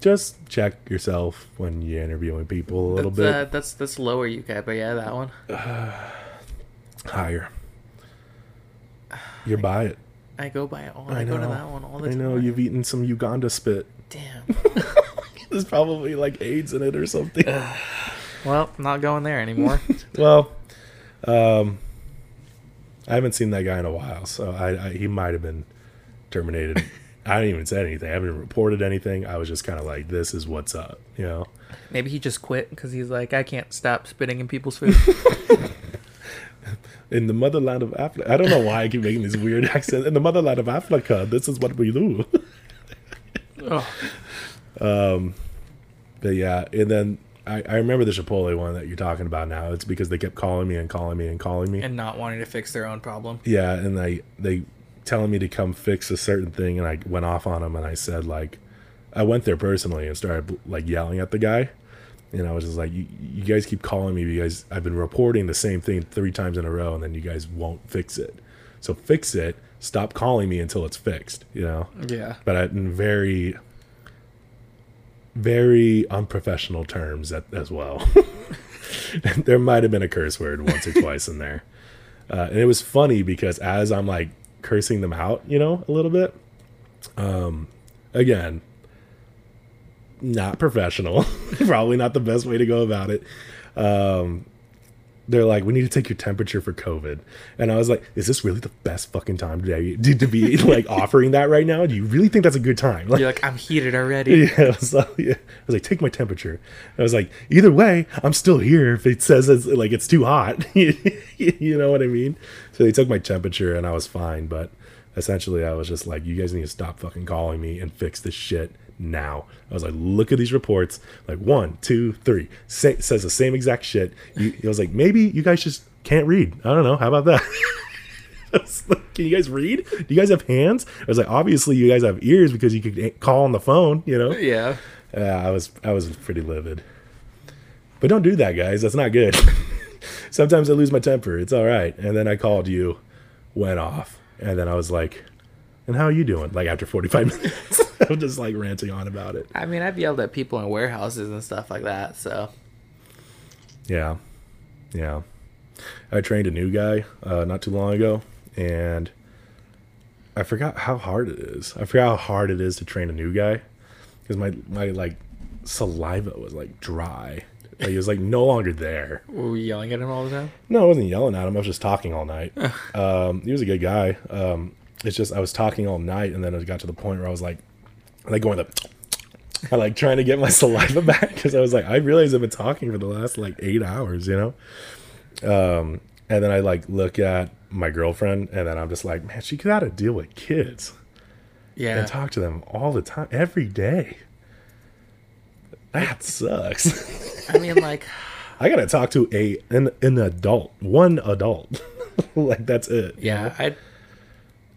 just check yourself when you're interviewing people a little that's, bit Uh, that's that's lower UK, but yeah, that one. higher. You're by it. I go by it all. I, I go to that one all the I time. know you've eaten some Uganda spit. Damn. There's probably like AIDS in it or something. well, not going there anymore. well, um, I haven't seen that guy in a while, so I, I he might have been terminated. I didn't even say anything. I haven't reported anything. I was just kind of like, "This is what's up," you know. Maybe he just quit because he's like, I can't stop spitting in people's food. In the motherland of Africa, I don't know why I keep making these weird accents. In the motherland of Africa, this is what we do. oh, um, But yeah, and then I, I remember the Chipotle one that you're talking about now. It's because they kept calling me and calling me and calling me. and not wanting to fix their own problem. yeah, and they they telling me to come fix a certain thing, and I went off on them, and I said like, I went there personally and started like yelling at the guy, and I was just like, you, you guys keep calling me because I've been reporting the same thing three times in a row, and then you guys won't fix it. So fix it. Stop calling me until it's fixed. You know Yeah. but I, in very very unprofessional terms at, as well there might have been a curse word once or twice in there uh, and it was funny because as i'm like cursing them out you know a little bit um again not professional probably not the best way to go about it um they're like, we need to take your temperature for COVID. And I was like, is this really the best fucking time to, to be like offering that right now? Do you really think that's a good time? Like, You're like, I'm heated already. yeah, I was, like, yeah. I was like, take my temperature. I was like, either way, I'm still here if it says it's like it's too hot. you know what I mean? So they took my temperature and I was fine. But essentially, I was just like, you guys need to stop fucking calling me and fix this shit now. I was like, look at these reports. Like one, two, three. Say, says the same exact shit. You, I was like, maybe you guys just can't read. I don't know. How about that? Like, Can you guys read? Do you guys have hands? I was like, obviously you guys have ears because you could call on the phone, you know? Yeah. Yeah, I was I was pretty livid. But don't do that, guys. That's not good. Sometimes I lose my temper. It's all right. And then I called you, went off, and then I was like, "And how are you doing?" Like after 45 minutes, I'm just like ranting on about it. I mean, I've yelled at people in warehouses and stuff like that. So Yeah, yeah. I trained a new guy uh, not too long ago, and I forgot how hard it is. I forgot how hard it is to train a new guy because my my like saliva was like dry. Like it was like no longer there. were we yelling at him all the time? No, I wasn't yelling at him. I was just talking all night. um, he was a good guy. Um, it's just I was talking all night, and then it got to the point where I was like, like going the, I like trying to get my saliva back because I was like, I realized I've been talking for the last like eight hours, you know. Um, and then I like look at my girlfriend, and then I'm just like, man, she got to deal with kids Yeah. and talk to them all the time, every day. That sucks. I mean, like, I gotta talk to a an, an adult, one adult. like that's it. you yeah, know? I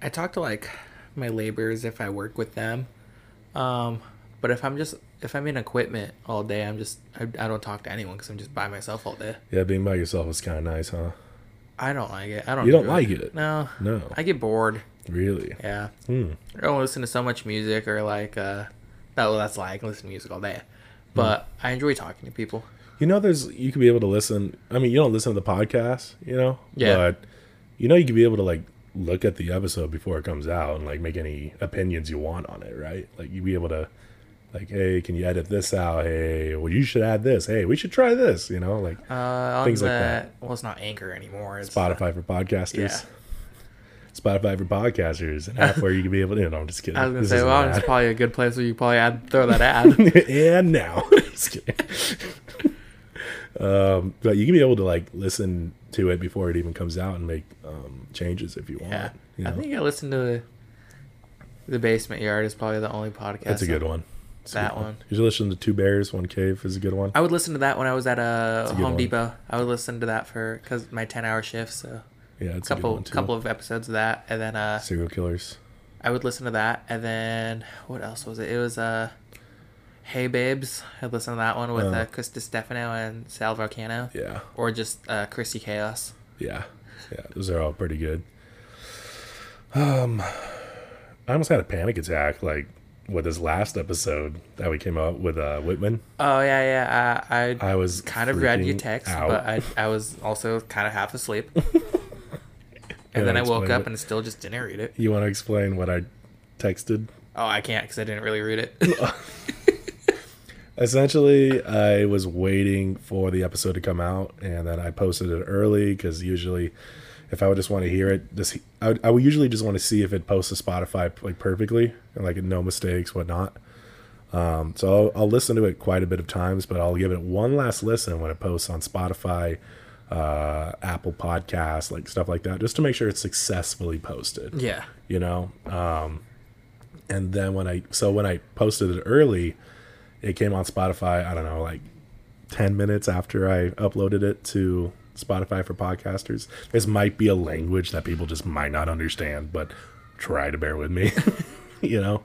I talk to like my laborers if I work with them. Um, but if I'm just if I'm in equipment all day, I'm just I, I don't talk to anyone because I'm just by myself all day. Yeah, being by yourself is kind of nice, huh? I don't like it. I don't. You don't like it? No. No. I get bored. Really? Yeah. Hmm. I don't listen to so much music or like uh no, that's like I can listen to music all day. But I enjoy talking to people. You know, there's you could be able to listen. I mean, you don't listen to the podcast, you know. Yeah. But you know, you could be able to like look at the episode before it comes out and like make any opinions you want on it, right? Like you'd be able to, like, hey, can you edit this out? Hey, well, you should add this. Hey, we should try this. You know, like Uh Things the, like that. Well it's not Anchor anymore. It's Spotify for podcasters. Yeah. Spotify for podcasters, an app where you can be able to. No, I'm just kidding. I was gonna This say, well, it's probably a good place where you probably add throw that ad. and now. Just kidding. Um, but you can be able to like listen to it before it even comes out and make um, changes if you want. yeah. you I think I listened to the, the Basement Yard is probably the only podcast. that's a good one. It's That good one. You should listen to Two Bears, One Cave is a good one. I would listen to that when I was at uh, a Home one. Depot. I would listen to that for because my ten hour shift. So Yeah, it's a a couple one couple of episodes of that, and then uh, serial killers. I would listen to that, and then what else was it? It was uh, Hey Babes. I'd listen to that one with Oh. uh, Chris Distefano and Sal Vulcano, Yeah, or just uh, Chrissy Chaos. yeah, yeah. Those are all pretty good. Um, I almost had a panic attack like with this last episode that we came out with uh Whitman. Oh yeah, yeah. I, I I was kind of read your text, out. but I I was also kind of half asleep. Yeah, and then I woke up it. and still just didn't read it. You want to explain what I texted? Oh, I can't because I didn't really read it. Essentially, I was waiting for the episode to come out, and then I posted it early because usually, if I would just want to hear it, just I would, I would usually just want to see if it posts to Spotify like perfectly and like no mistakes, whatnot. Um, so I'll, I'll listen to it quite a bit of times, but I'll give it one last listen when it posts on Spotify, uh, Apple Podcasts, like stuff like that, just to make sure it's successfully posted yeah. you know um and then when i so when i posted it early it came on spotify i don't know like 10 minutes after i uploaded it to spotify for podcasters. This might be a language that people just might not understand but try to bear with me you know?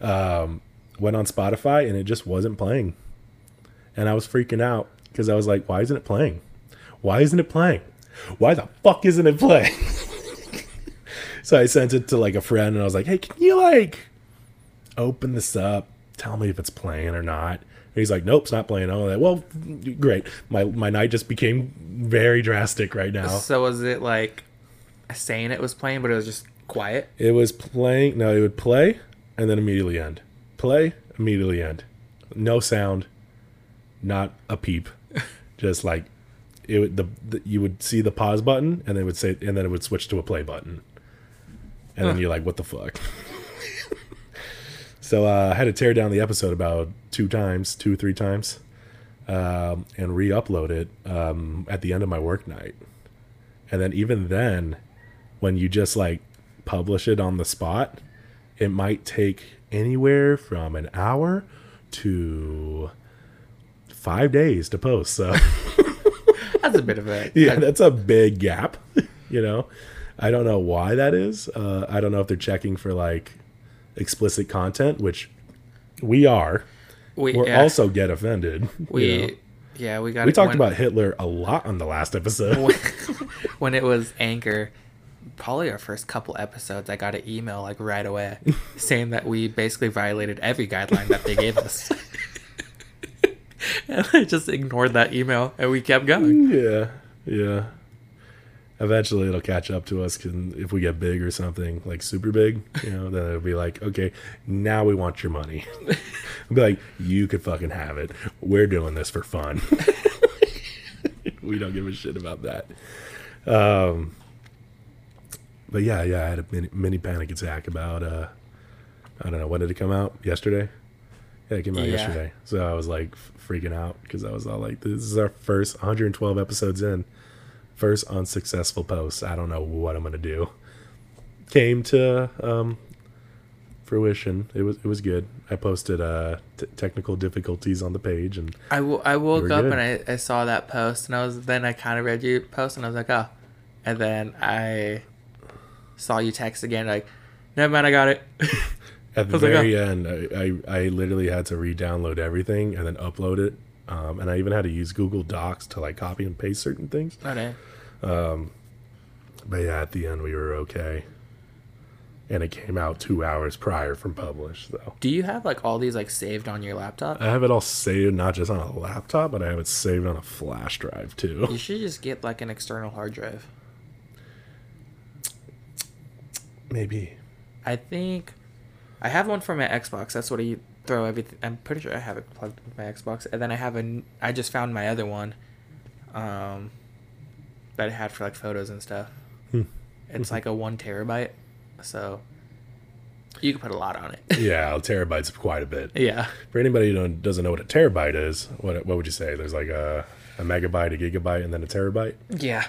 Um went on spotify and it just wasn't playing. And i was freaking out because i was like why isn't it playing? Why isn't it playing? Why the fuck isn't it playing? So I sent it to like a friend and I was like, hey, can you like open this up? Tell me if it's playing or not. And he's like, nope, it's not playing. I'm like, well, great. My my night just became very drastic right now. So was it like saying it was playing, but it was just quiet? It was playing. No, it would play and then immediately end. Play, immediately end. No sound, not a peep. Just like it would the, the you would see the pause button and then it would say and then it would switch to a play button. And then you're like, what the fuck? so uh, I had to tear down the episode about two times, two or three times, um, and re-upload it um, at the end of my work night. And then even then, when you just like publish it on the spot, it might take anywhere from an hour to five days to post. So That's a bit of a yeah, that's a big gap. you know, I don't know why that is. Uh, I don't know if they're checking for like explicit content, which we are. we We're yeah, also get offended. you we know. yeah we got we talked when- about Hitler a lot on the last episode. when, when it was Anchor. Probably our first couple episodes, I got an email like right away saying that we basically violated every guideline that they gave us. and I just ignored that email and we kept going. Yeah, yeah. Eventually, it'll catch up to us 'cause if we get big or something, like super big. You know, then it'll be like, okay, now we want your money. i'll be like, you could fucking have it. We're doing this for fun. we don't give a shit about that. Um, but yeah, yeah, I had a mini, mini panic attack about uh, I don't know when did it come out? Yesterday. Yeah, it came out Yeah. yesterday. So I was like f- freaking out because I was all like, "This is our first 112 episodes in, first unsuccessful post. I don't know what I'm gonna do." Came to um, fruition. It was it was good. I posted uh, t- technical difficulties on the page, and I, w- I woke up good. and I, I saw that post and I was then I kind of read your post and I was like oh, and then I saw you text again like, never mind I got it. at the was like, very end, I, I I literally had to re-download everything and then upload it. Um, and I even had to use Google Docs to like copy and paste certain things. oh, damn. But yeah, at the end we were okay. and it came out two hours prior from publish. So Do you have like all these like saved on your laptop? I have it all saved, not just on a laptop, but I have it saved on a flash drive too. You should just get like an external hard drive. Maybe. I think I have one for my Xbox. That's what I throw everything. I'm pretty sure I have it plugged with my Xbox, and then I have a. I just found my other one, um, that I had for like photos and stuff. Hmm. It's like a one terabyte, so you can put a lot on it. Yeah, a terabyte's quite a bit. yeah, For anybody who don't- doesn't know what a terabyte is, what what would you say? There's like a a megabyte, a gigabyte, and then a terabyte. yeah.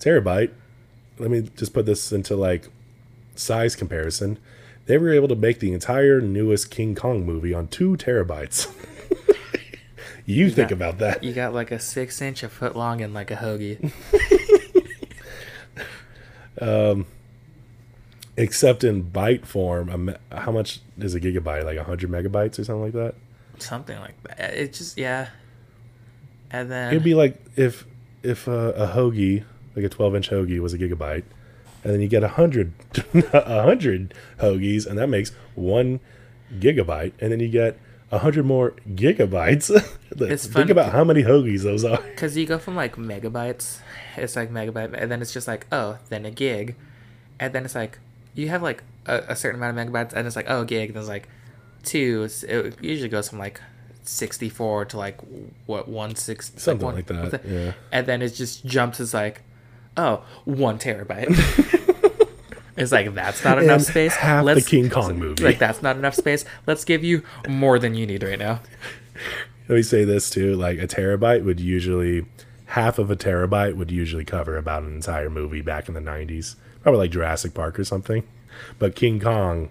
terabyte. Let me just put this into like size comparison. They were able to make the entire newest King Kong movie on two terabytes. you, think got- about that. You got like a six inch, a foot long, and like a hoagie. Um, except in byte form, how much is a gigabyte? Like 100 megabytes or something like that? Something like that. It just yeah. And then It'd be like if if a, a hoagie, like a 12 inch hoagie, was a gigabyte, and then you get a hundred a hundred hoagies, and that makes one gigabyte, and then you get a hundred more gigabytes. Like, It's Think about how many hoagies those are. Because you go from like megabytes, it's like megabyte, and then it's just like, oh, then a gig. And then it's like, you have like a, a certain amount of megabytes, and it's like, oh, gig. And there's like two. It's, it usually goes from like 64 to like, what, 160? Something one- like that, yeah. And then it just jumps, it's like, oh, one terabyte. it's like, that's not enough space. half the King Kong movie. Like, that's not enough space. Let's give you more than you need right now. Let me say this too: like a terabyte would usually half of a terabyte would usually cover about an entire movie back in the '90s, probably like Jurassic Park or something. But King Kong,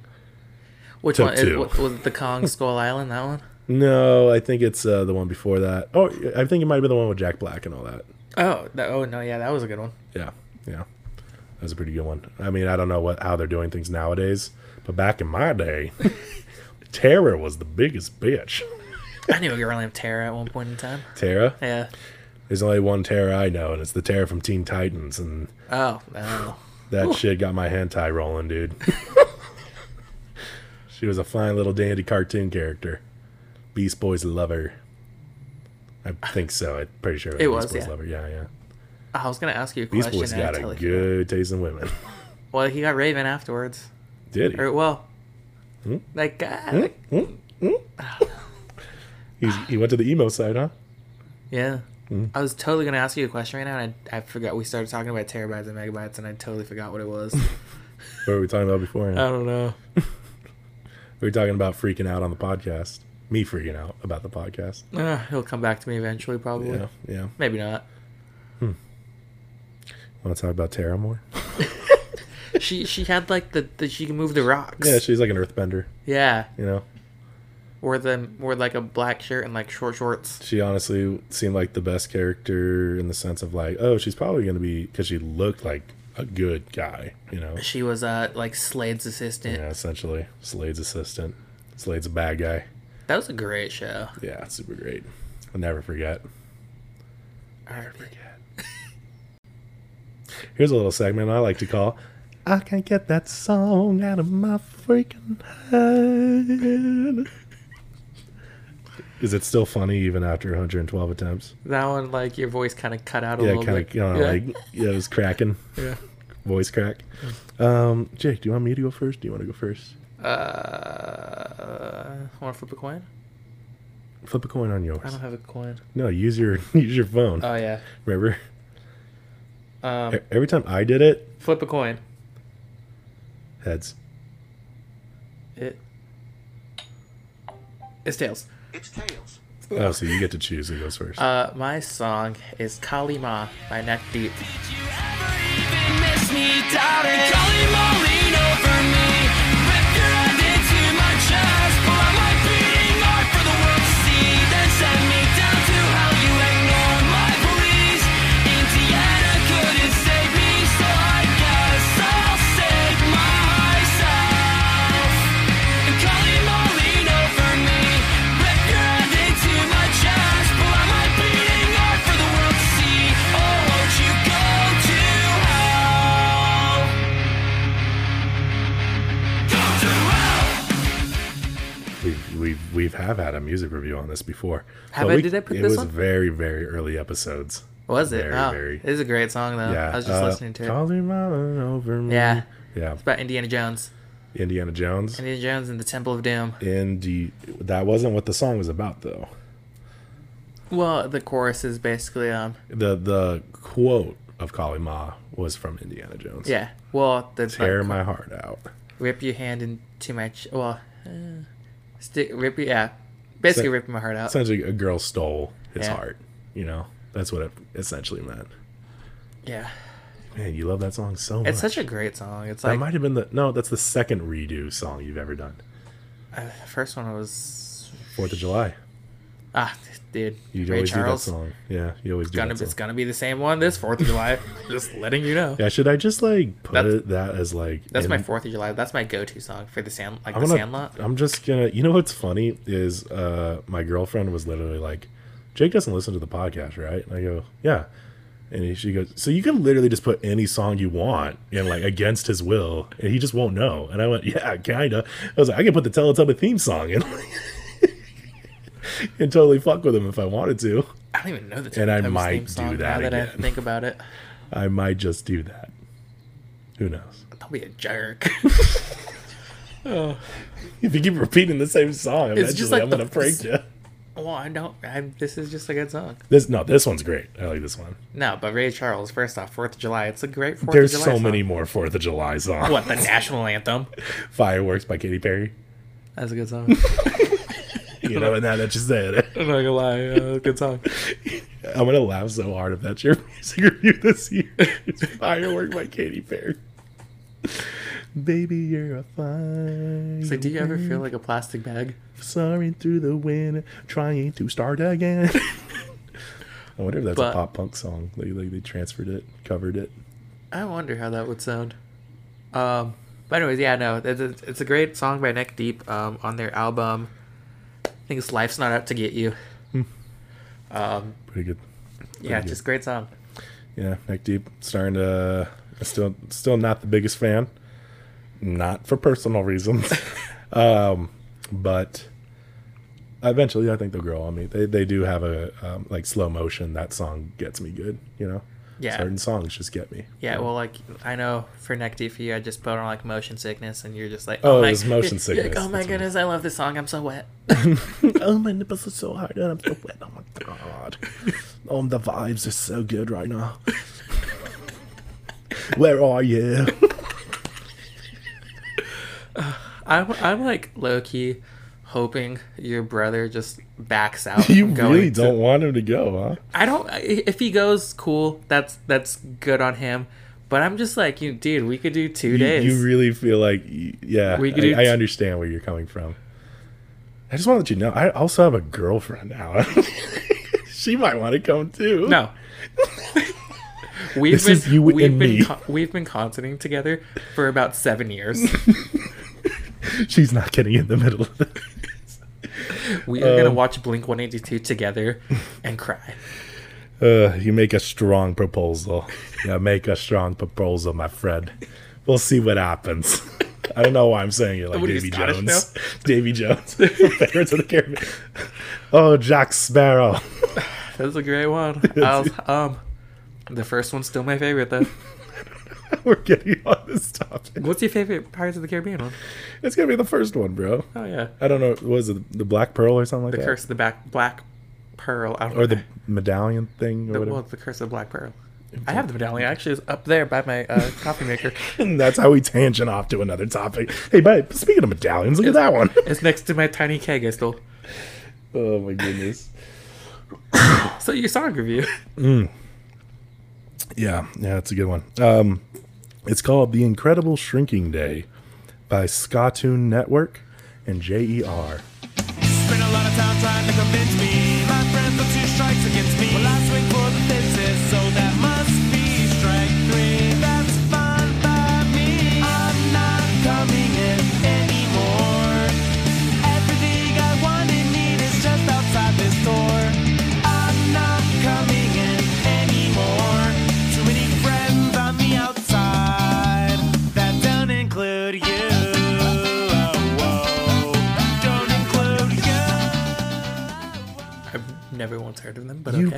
Which one? Is, was it the Kong Skull Island, that one? no, I think it's uh, the one before that. Oh, I think it might be the one with Jack Black and all that. Oh, that, oh no, yeah, that was a good one. Yeah, yeah, that was a pretty good one. I mean, I don't know what how they're doing things nowadays, but back in my day, Terror was the biggest bitch. I knew a girl named Tara at one point in time. Terra, Yeah. there's only one Terra I know, and it's the Terra from Teen Titans, and Oh no. that shit got my hentai rolling, dude. she was a fine little dandy cartoon character. Beast Boys love her. I think so. I'm pretty sure It was, Beast Boys yeah. her. Yeah, yeah. I was gonna ask you a Beast question. Boys and I got a good taste in women. Well, he got Raven afterwards. Did he? Or well, Hmm? like, God, like He's, he went to the emo side, huh? yeah. Hmm? I was totally gonna ask you a question right now, and I, I forgot. We started talking about terabytes and megabytes, and I totally forgot what it was. What were we talking about before? I don't know. we were talking about freaking out on the podcast. Me freaking out about the podcast. Uh, he'll come back to me eventually, probably. Yeah, yeah. Maybe not. Want to talk about Terra more? She she had like the, the she can move the rocks. Yeah, she's like an earthbender. yeah. You know, Wore the wore like a black shirt and like short shorts. she honestly seemed like the best character in the sense of like, oh, she's probably going to be because she looked like a good guy. You know, She was uh like Slade's assistant. yeah, essentially Slade's assistant. Slade's a bad guy. That was a great show. Yeah, super great. I'll never forget. Alright. Here's a little segment I like to call I can't get that song out of my freaking head. Is it still funny even after 112 attempts? That one, like your voice kind of cut out a Yeah, little kind bit. of, you know, yeah. like, yeah, it was cracking. yeah. Voice crack. Um, Jake, do you want me to go first? Do you want to go first? Uh, want to flip a coin? Flip a coin on yours. I don't have a coin. No, use your use your phone. Oh yeah. Remember? Um, Every time I did it, flip a coin. heads. It. It's tails. It's tails. Oh, so you get to choose who goes first. Uh, my song is Kali Ma by Neck Deep. We've have had a music review on this before. Have But I- we- did I put it this was one? very very early episodes. Was it? Very, oh, very- It is a great song though. Yeah, I was just uh, listening to it. Calling Mama over me. Yeah. yeah. It's about Indiana Jones. Indiana Jones. Indiana Jones and the Temple of Doom. Indi- that wasn't what the song was about though. Well, the chorus is basically um The the quote of Kali Ma was from Indiana Jones. yeah. Well, the Tear like, my heart out. rip your hand into my ch- well, uh, stick rip yeah, basically So- ripping my heart out. Essentially, a girl stole his Yeah. heart. You know, that's what it essentially meant. yeah, Man, you love that song so much. it's such a great song. It's that like might have been the no. That's the second redo song you've ever done. uh, the first one was Fourth of July. ah, dude, You Ray always Charles. do that song. Yeah, you always do Gonna it's gonna be the same one this Fourth of July. Just letting you know. Yeah, should I just like put That's- it, that as like? That's in- my Fourth of July. That's my go-to song for the sand, like I'm the gonna, Sandlot. I'm just gonna. You know what's funny is uh my girlfriend was literally like, "Jake doesn't listen to the podcast, right?" And I go, "Yeah," and she goes, "So you can literally just put any song you want and like against his will, and he just won't know." And I went, "Yeah, kinda." I was like, "I can put the Teletubby theme song in." and totally fuck with him if I wanted to. I don't even know the And I might do that now that I think about it. I might just do that. Who knows? Don't be a jerk. oh. If you keep repeating the same song, eventually It's just like I'm gonna the- break you. well, I don't. I, this is just a good song. This no, this one's great. I like this one. No, but Ray Charles. First off, Fourth of July. It's a great Fourth There's of July. There's so song. many more Fourth of July songs. What the national anthem? Fireworks by Katy Perry. That's a good song. You know, and now that you said it, I'm not gonna lie, uh, good song. I'm gonna laugh so hard if that's your music review this year. It's Firework by Katy Perry. Baby, you're a fine. So, do you ever feel like a plastic bag? soaring through the wind, trying to start again? I wonder if that's But- a pop punk song. Like, like they transferred it, covered it. I wonder how that would sound. Um, but anyways, yeah, no, it's a, it's a great song by Neck Deep um, on their album. I think it's "Life's Not Out to Get You." Um, Pretty good. yeah, good. just great song. Yeah, neck deep. Starting to still still not the biggest fan. Not for personal reasons. um, but eventually I think they'll grow on me. They they do have a um, like slow motion. That song gets me good, you know? Yeah. Certain songs just get me. Yeah, well, like I know for Neck Deep for you, I just put on like motion sickness, and you're just like, Oh, oh my, it was motion you're like, sickness. oh my That's goodness, I love this song. I'm so wet. oh my nipples are so hard and I'm so wet. Oh my god. Oh the vibes are so good right now. Where are you? I'm, I'm like low key hoping your brother just backs out. You going really don't want him to go, huh? I don't. If he goes, cool. That's that's good on him. But I'm just like, you, dude. We could do two You, days. you really feel like, yeah, We could I, do I t- understand where you're coming from. I just want to let you know, I also have a girlfriend now. she might want to come too. no. we've This been is you we've and been me. co- we've been concerting together for about seven years. she's not getting in the middle of it. we are gonna Um, watch Blink 182 together and cry. Uh, you make a strong proposal. Yeah, make a strong proposal, my friend. We'll see what happens. I don't know why I'm saying it like What Davy Jones. Davy Jones Pirates of the Caribbean. Oh, Jack Sparrow. That's a great one. Was, um, the first one's still my favorite though. We're getting on this topic. What's your favorite Pirates of the Caribbean one? It's gonna be the first one, bro. Oh yeah, I don't know. What was it the Black Pearl or something like the that? The Curse of the Back Black Pearl. I don't or know. the medallion thing or The, whatever. well, the Curse of the Black Pearl. I have the medallion. Actually, it's up there by my uh, coffee maker. And that's how we tangent off to another topic. Hey, but speaking of medallions, look at that one. It's next to my tiny keg I stole. Oh my goodness. So your song review. Yeah, yeah, it's a good one. Um, it's called "The Incredible Shrinking Day" by Skatune Network and JER.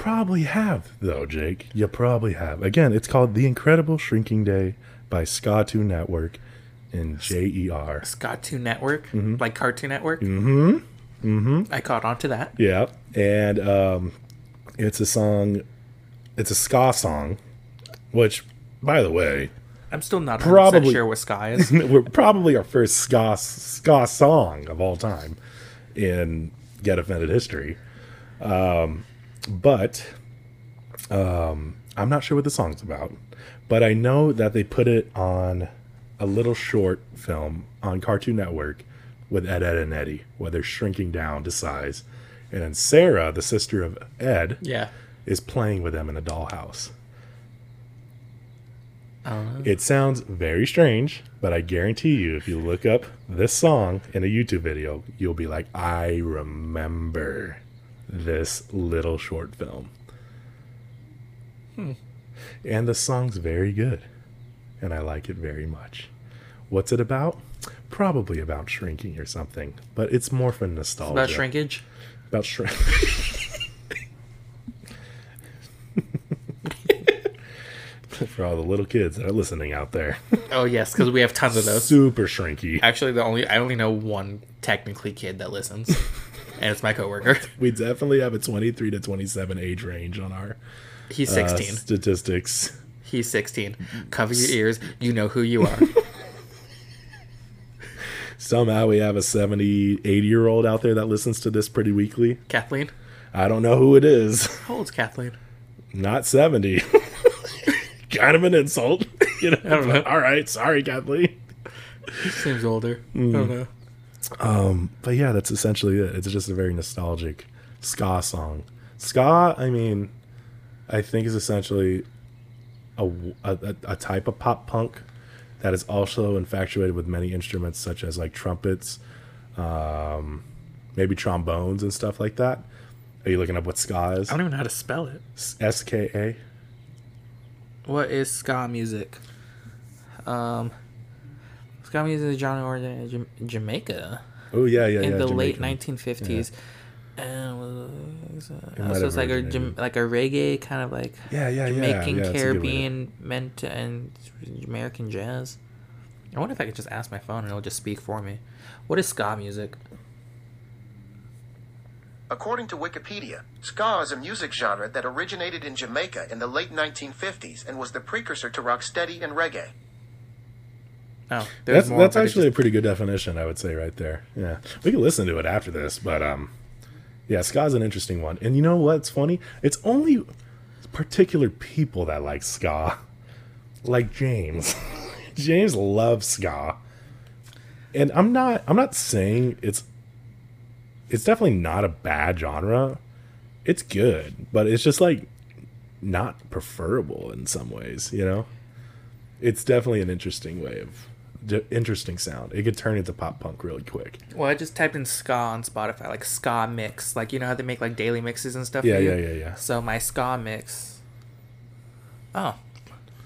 Probably have, though, Jake. You probably have. Again, it's called The Incredible Shrinking Day by Skatune Network and JER. Skatune Network, like Cartoon Network. Mm-hmm. Mm-hmm. I caught on to that. Yeah. And um, it's a song, it's a ska song, which, by the way, I'm still not 100% Probably- sure what Sky is. we're probably our first ska ska song of all time in Get Offended history. Um, but um, I'm not sure what the song's about. But I know that they put it on a little short film on Cartoon Network with Ed, Ed, and Eddy, where they're shrinking down to size. And then Sarah, the sister of Ed, yeah. is playing with them in a dollhouse. It sounds very strange, but I guarantee you, if you look up this song in a YouTube video, you'll be like, I remember this little short film. Hmm. And the song's very good, and I like it very much. What's it about? Probably about shrinking or something, but it's more for nostalgia. about shrinkage. About shrink. for all the little kids that are listening out there. Oh yes, because we have tons of those. Super shrinky. Actually, the only I only know one technically kid that listens, and it's my coworker. We definitely have a 23 to 27 age range on our He's uh, 16. statistics. He's 16. Cover your ears. You know who you are. Somehow we have a 70, 80 year old out there that listens to this pretty weekly. Kathleen. I don't know who it is. How old's Kathleen? Not 70. kind of an insult. You know? don't know. All right. Sorry, Kathleen. He seems older. Mm. I don't know. But yeah, that's essentially it. It's just a very nostalgic ska song. Ska, I mean, I think is essentially a, a, a type of pop punk that is also infatuated with many instruments such as like trumpets, um, maybe trombones and stuff like that. Are you looking up what ska is? I don't even know how to spell it. S K A. What is ska music? Um, ska music is a genre originated in Jamaica Oh yeah, yeah, in yeah. the late Jamaican. 1950s. And was, uh, might so have it's like a like a reggae kind of like Yeah, yeah, yeah. Jamaican yeah, that's a good way to- Caribbean meant to, and American jazz. I wonder if I could just ask my phone and it'll just speak for me. What is ska music? According to Wikipedia, ska is a music genre that originated in Jamaica in the late 1950s and was the precursor to rocksteady and reggae. Oh, That's more, that's actually a pretty good definition, I would say, right there. Yeah, we can listen to it after this, but um, yeah, ska's an interesting one. And you know what's funny? It's only particular people that like ska, like James. James loves ska, and I'm not. I'm not saying it's. It's definitely not a bad genre. It's good, but it's just like not preferable in some ways. You know, it's definitely an interesting way of interesting sound. It could turn into pop punk really quick. Well, I just typed in ska on Spotify, like ska mix. Like you know how they make like daily mixes and stuff. Yeah, yeah, yeah, yeah. So my ska mix. Oh,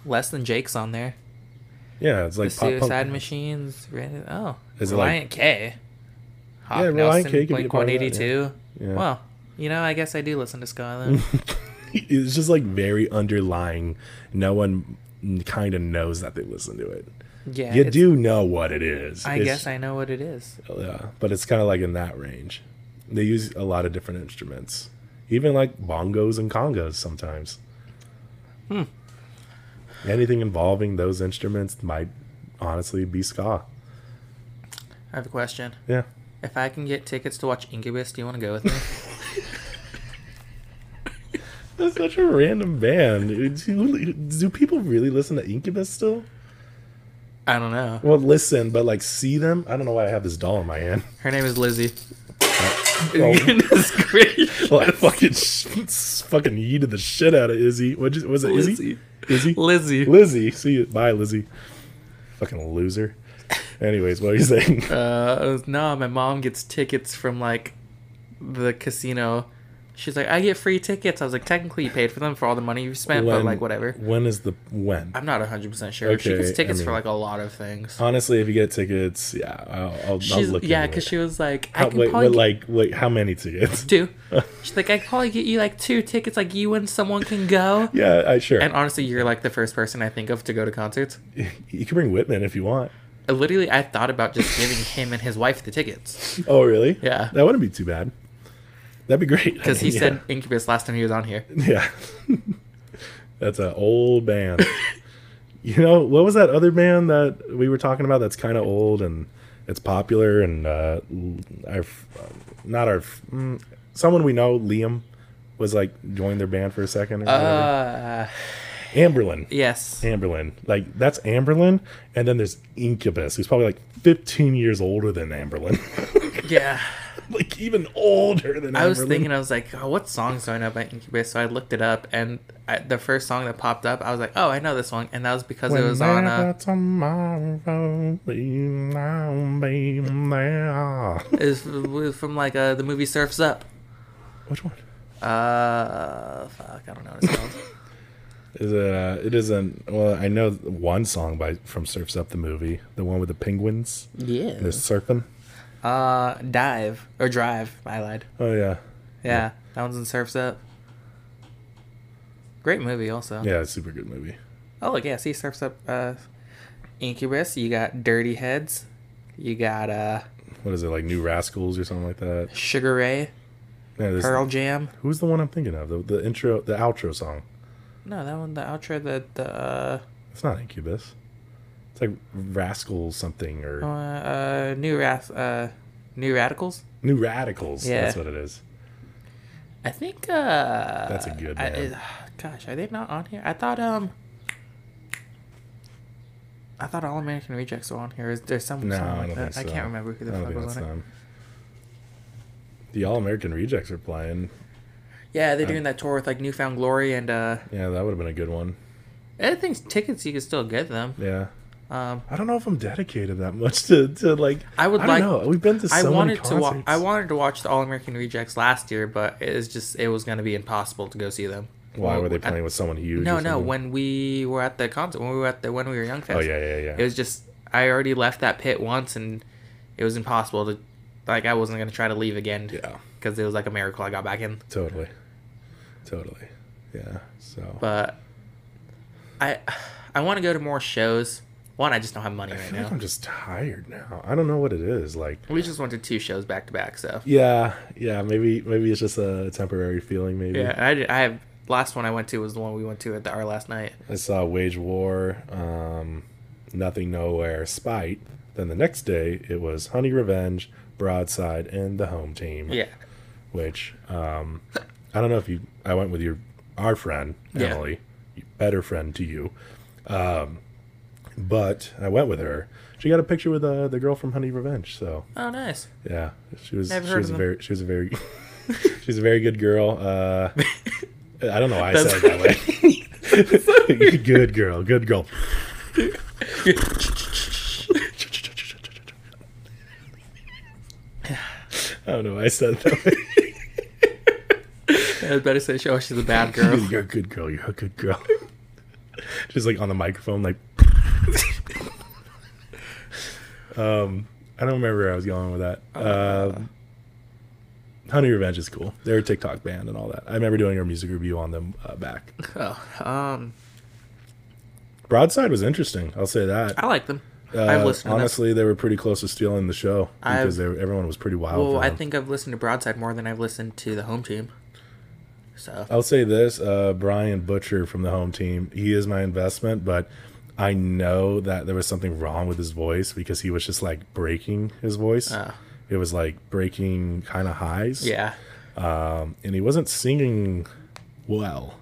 less than Jake's on there. Yeah, it's like the pop Suicide punk. Machines. Randy- Oh, Is it like- K. Hawk Yeah, Relient Nelson, K Blink One Eighty Two. Yeah. Well, you know, I guess I do listen to ska then. It's just like very underlying. No one kind of knows that they listen to it. Yeah, you do know what it is. I It's- guess I know what it is. Yeah, but it's kind of like in that range. They use a lot of different instruments, even like bongos and congas sometimes. Hmm. Anything involving those instruments might honestly be ska. I have a question. Yeah. If I can get tickets to watch Incubus, do you want to go with me? That's such a random band. Do, do people really listen to Incubus still? I don't know. Well, listen, but like see them. I don't know why I have this doll in my hand. Her name is Lizzie. Oh. Goodness gracious. Well, I fucking fucking yeeted the shit out of Izzy. What was it? Izzy? Izzy? Lizzie. Lizzie. See you. Bye, Lizzie. Fucking loser. Anyways, what are you saying? Uh, no, my mom gets tickets from like the casino. She's like, I get free tickets. I was like, technically, you paid for them for all the money you spent, but like, whatever. When is the when? I'm not 100% sure. she gets tickets I for like a lot of things. Honestly, if you get tickets, yeah, I'll, I'll, I'll look. yeah, because she was like, I can wait, probably get like, wait, how many tickets? two. She's like, I can probably get you like two tickets, like you and someone can go. Yeah, I sure. And honestly, you're like the first person I think of to go to concerts. you can bring Whitman if you want. Literally, I thought about just giving him and his wife the tickets Oh, really? Yeah. That wouldn't be too bad. That'd be great. because he Yeah. said Incubus last time he was on here. Yeah. that's an old band. you know, what was that other band that we were talking about that's kind of old and it's popular and uh our not our mm, someone we know, Liam was like joined their band for a second or whatever. Uh, Anberlin. yes. Anberlin. Like that's Anberlin and then there's Incubus, who's probably like 15 years older than Anberlin. Yeah. like even older than I was Anberlin. thinking, I was like, oh, what song's do I know by Incubus? So I looked it up, and I, the first song that popped up, I was like, oh, I know this song, and that was because it was on. Uh, tomorrow be now be there. it was from like uh, the movie Surfs Up. Which one? Uh, fuck, I don't know what it's called. Is it? Uh, it isn't. Well, I know one song by from Surfs Up the movie, the one with the penguins. yeah. They're surfing. Uh, Dive or Drive. I lied. Oh yeah, Yeah, that one's in Surfs Up. Great movie, also. yeah, it's a super good movie. Oh, look, yeah, see Surfs Up. Uh, Incubus. You got Dirty Heads. You got uh What is it like? New Rascals or something like that? Sugar Ray, Yeah, Pearl Jam. Who's the one I'm thinking of? The, the intro, the outro song. No, that one, the outro, the the uh, It's not Incubus. It's like Rascals something or uh, uh new ras uh new radicals. New Radicals. Yeah. That's what it is. I think uh That's a good I- gosh, are they not on here? I thought um. I thought All American Rejects were on here. Is there some No, song I like don't that? think I so. can't remember who the fuck was on it. The All American Rejects are playing. Yeah, they're doing that tour with like Newfound Glory and uh. Yeah, that would have been a good one. I think tickets you can still get them. Yeah. Um, I don't know if I'm dedicated that much to, to like. I would don't like- know. We've been to so I many wanted to. Wa-. I wanted to watch the All American Rejects last year, but it was just it was going to be impossible to go see them. Why Well, were they I- playing with someone huge? No, no. When we were at the concert, when we were at the when we were young fest. Oh yeah, yeah, yeah. It was just I already left that pit once, and it was impossible to like I wasn't gonna try to leave again. Yeah. Because it was like a miracle I got back in. totally, totally. Yeah. So But I I want to go to more shows. One, I just don't have money I right feel like now. I'm just tired now. I don't know what it is. Like, We just went to two shows back to back, so yeah, yeah. Maybe, maybe it's just a temporary feeling. Maybe. yeah. I I have last one I went to was the one we went to at the our last night. I saw Wage War, um, Nothing Nowhere, Spite. Then the next day it was Honey Revenge, Broadside, and the Home Team. Yeah. Which um, I don't know if you. I went with your our friend Yeah. Emily, better friend to you. Um, but I went with her. She got a picture with uh, the girl from Honey Revenge. So Oh, nice. yeah, she was. Never she heard was of a them. very. She was a very. she's a very good girl. Uh, I don't know why I That's- said it that way. good girl. Good girl. I don't know why I said it that way. I better say, "Oh, she's a bad girl." You're a good girl. You're a good girl. Just like on the microphone, like. Um, I don't remember where I was going with that. Um, Honey Revenge is cool. They're a TikTok band and all that. I remember doing our music review on them uh, back. oh, um, Broadside was interesting. I'll say that. I like them. Uh, I've listened. to them. honestly, they were pretty close to stealing the show because they were, everyone was pretty wild. Well, I think I've listened to Broadside more than I've listened to the home team. So I'll say this: uh, Brian Butcher from the home team. He is my investment, but I know that there was something wrong with his voice because he was just like breaking his voice. Oh. It was like breaking kind of highs. yeah, um, and he wasn't singing well.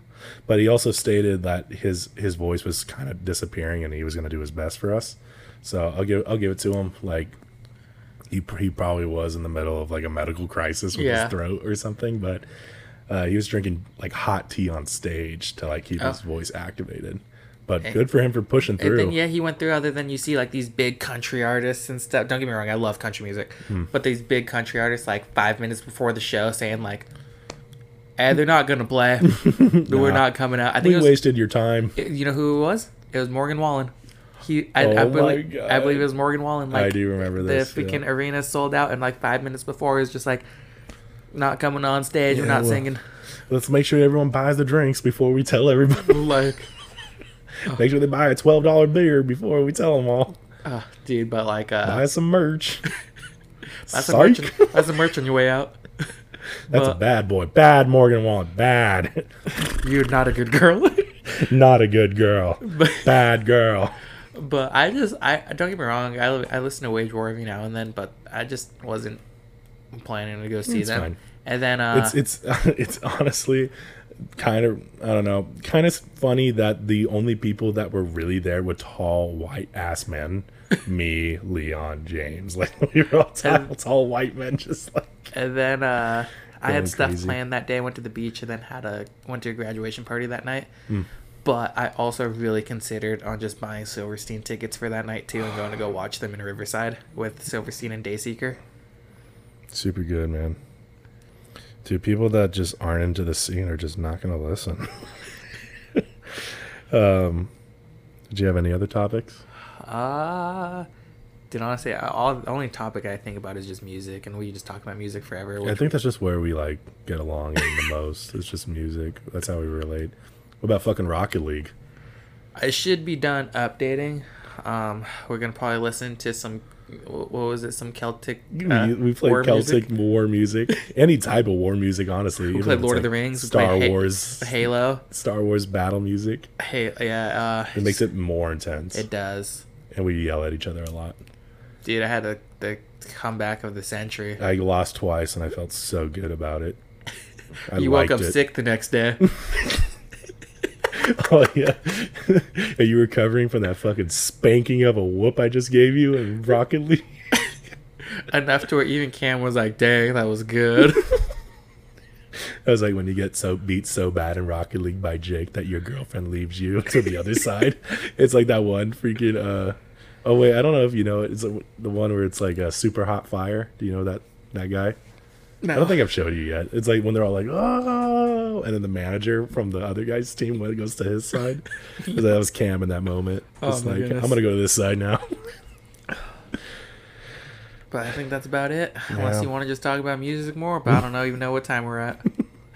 But he also stated that his his voice was kind of disappearing, and he was going to do his best for us. So I'll give I'll give it to him. Like he he probably was in the middle of like a medical crisis with Yeah. his throat or something, but uh, he was drinking like hot tea on stage to like keep his Oh. voice activated. But good for him for pushing and through. then yeah, he went through. Other than you see like these big country artists and stuff. Don't get me wrong, I love country music, Hmm. but these big country artists like five minutes before the show saying like, and they're not gonna play. We're not coming out. I think We it was, wasted your time. you know who it was? It was Morgan Wallen. He, I, Oh I, my believe, God. I believe it was Morgan Wallen. Like, I do remember this, The freaking yeah. arena sold out, and like five minutes before, it was just like, not coming on stage. we're not well- singing. Let's make sure everyone buys the drinks before we tell everybody. like, make sure they buy a twelve dollar beer before we tell them all. uh, dude, but like, uh, Buy some merch. That's some merch. on- That's some merch on your way out. That's a bad boy. Bad Morgan Wallen. Bad. You're not a good girl. Not a good girl. Bad girl. but I just, I don't get me wrong. I, I listen to Wage War every now and then, but I just wasn't planning to go see It's them. fine. And then, uh, It's it's it's honestly kind of I don't know, kind of funny that the only people that were really there were tall white ass men. Me, Leon, James, like we were all tall, And- tall white men, just like and then uh, I had stuff crazy. planned that day. Went to the beach and then had a went to a graduation party that night. Hmm. But I also really considered on just buying Silverstein tickets for that night too and going to go watch them in Riverside with Silverstein and Dayseeker. super good, man. Dude, people that just aren't into the scene are just not gonna listen. um, did you have any other topics? Uh Dude, honestly, I- all the only topic I think about is just music, and we just talk about music forever. I think that's just where we like get along in the most. It's just music. That's how we relate. What about fucking Rocket League? I should be done updating. Um, we're gonna probably listen to some. What was it? Some Celtic. uh, we, played war Celtic music. war music, any type of war music, honestly. We played Lord of the Rings. Star Wars, Halo. Star Wars battle music. Hey, yeah. Uh, It makes it more intense, It does, and we yell at each other a lot. dude. I had a, the comeback of the century. I lost twice, and I felt so good about it. I you woke up it. sick the next day. Oh yeah, are you recovering from that fucking spanking of a whoop I just gave you in Rocket League? Enough to where even Cam was like, "Dang, that was good." I was like when you get so beat so bad in Rocket League by Jake that your girlfriend leaves you to the other side. It's like that one freaking. uh Oh wait, I don't know if you know it. It's the one where it's like a super hot fire. Do you know that that guy? I don't think I've showed you yet. It's like when they're all like, "Oh," and then the manager from the other guy's team when it goes to his side. that was Cam in that moment. Oh, It's like goodness. I'm gonna go to this side now. But I think that's about it. Unless you want to just talk about music more, but I don't know even know what time we're at.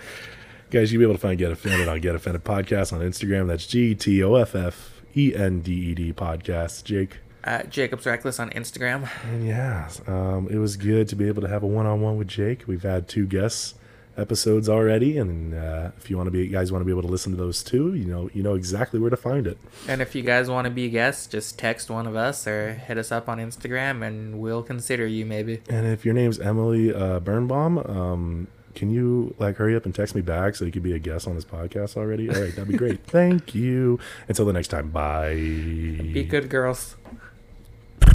Guys, you'll be able to find Get Offended on Get Offended Podcast on Instagram. That's G T O F F E N D E D Podcast. Jake. At Jacob's Reckless on Instagram. And yeah, um, it was good to be able to have a one-on-one with Jake. We've had two guests episodes already, and uh, if you want to be, you guys want to be able to listen to those too, you know, you know exactly where to find it. And if you guys want to be guests, just text one of us or hit us up on Instagram, and we'll consider you maybe. And if your name's Emily uh, Birnbaum, um, can you like hurry up and text me back so you could be a guest on this podcast already? All right, that'd be great. Thank you. Until the next time, bye. Be good, girls.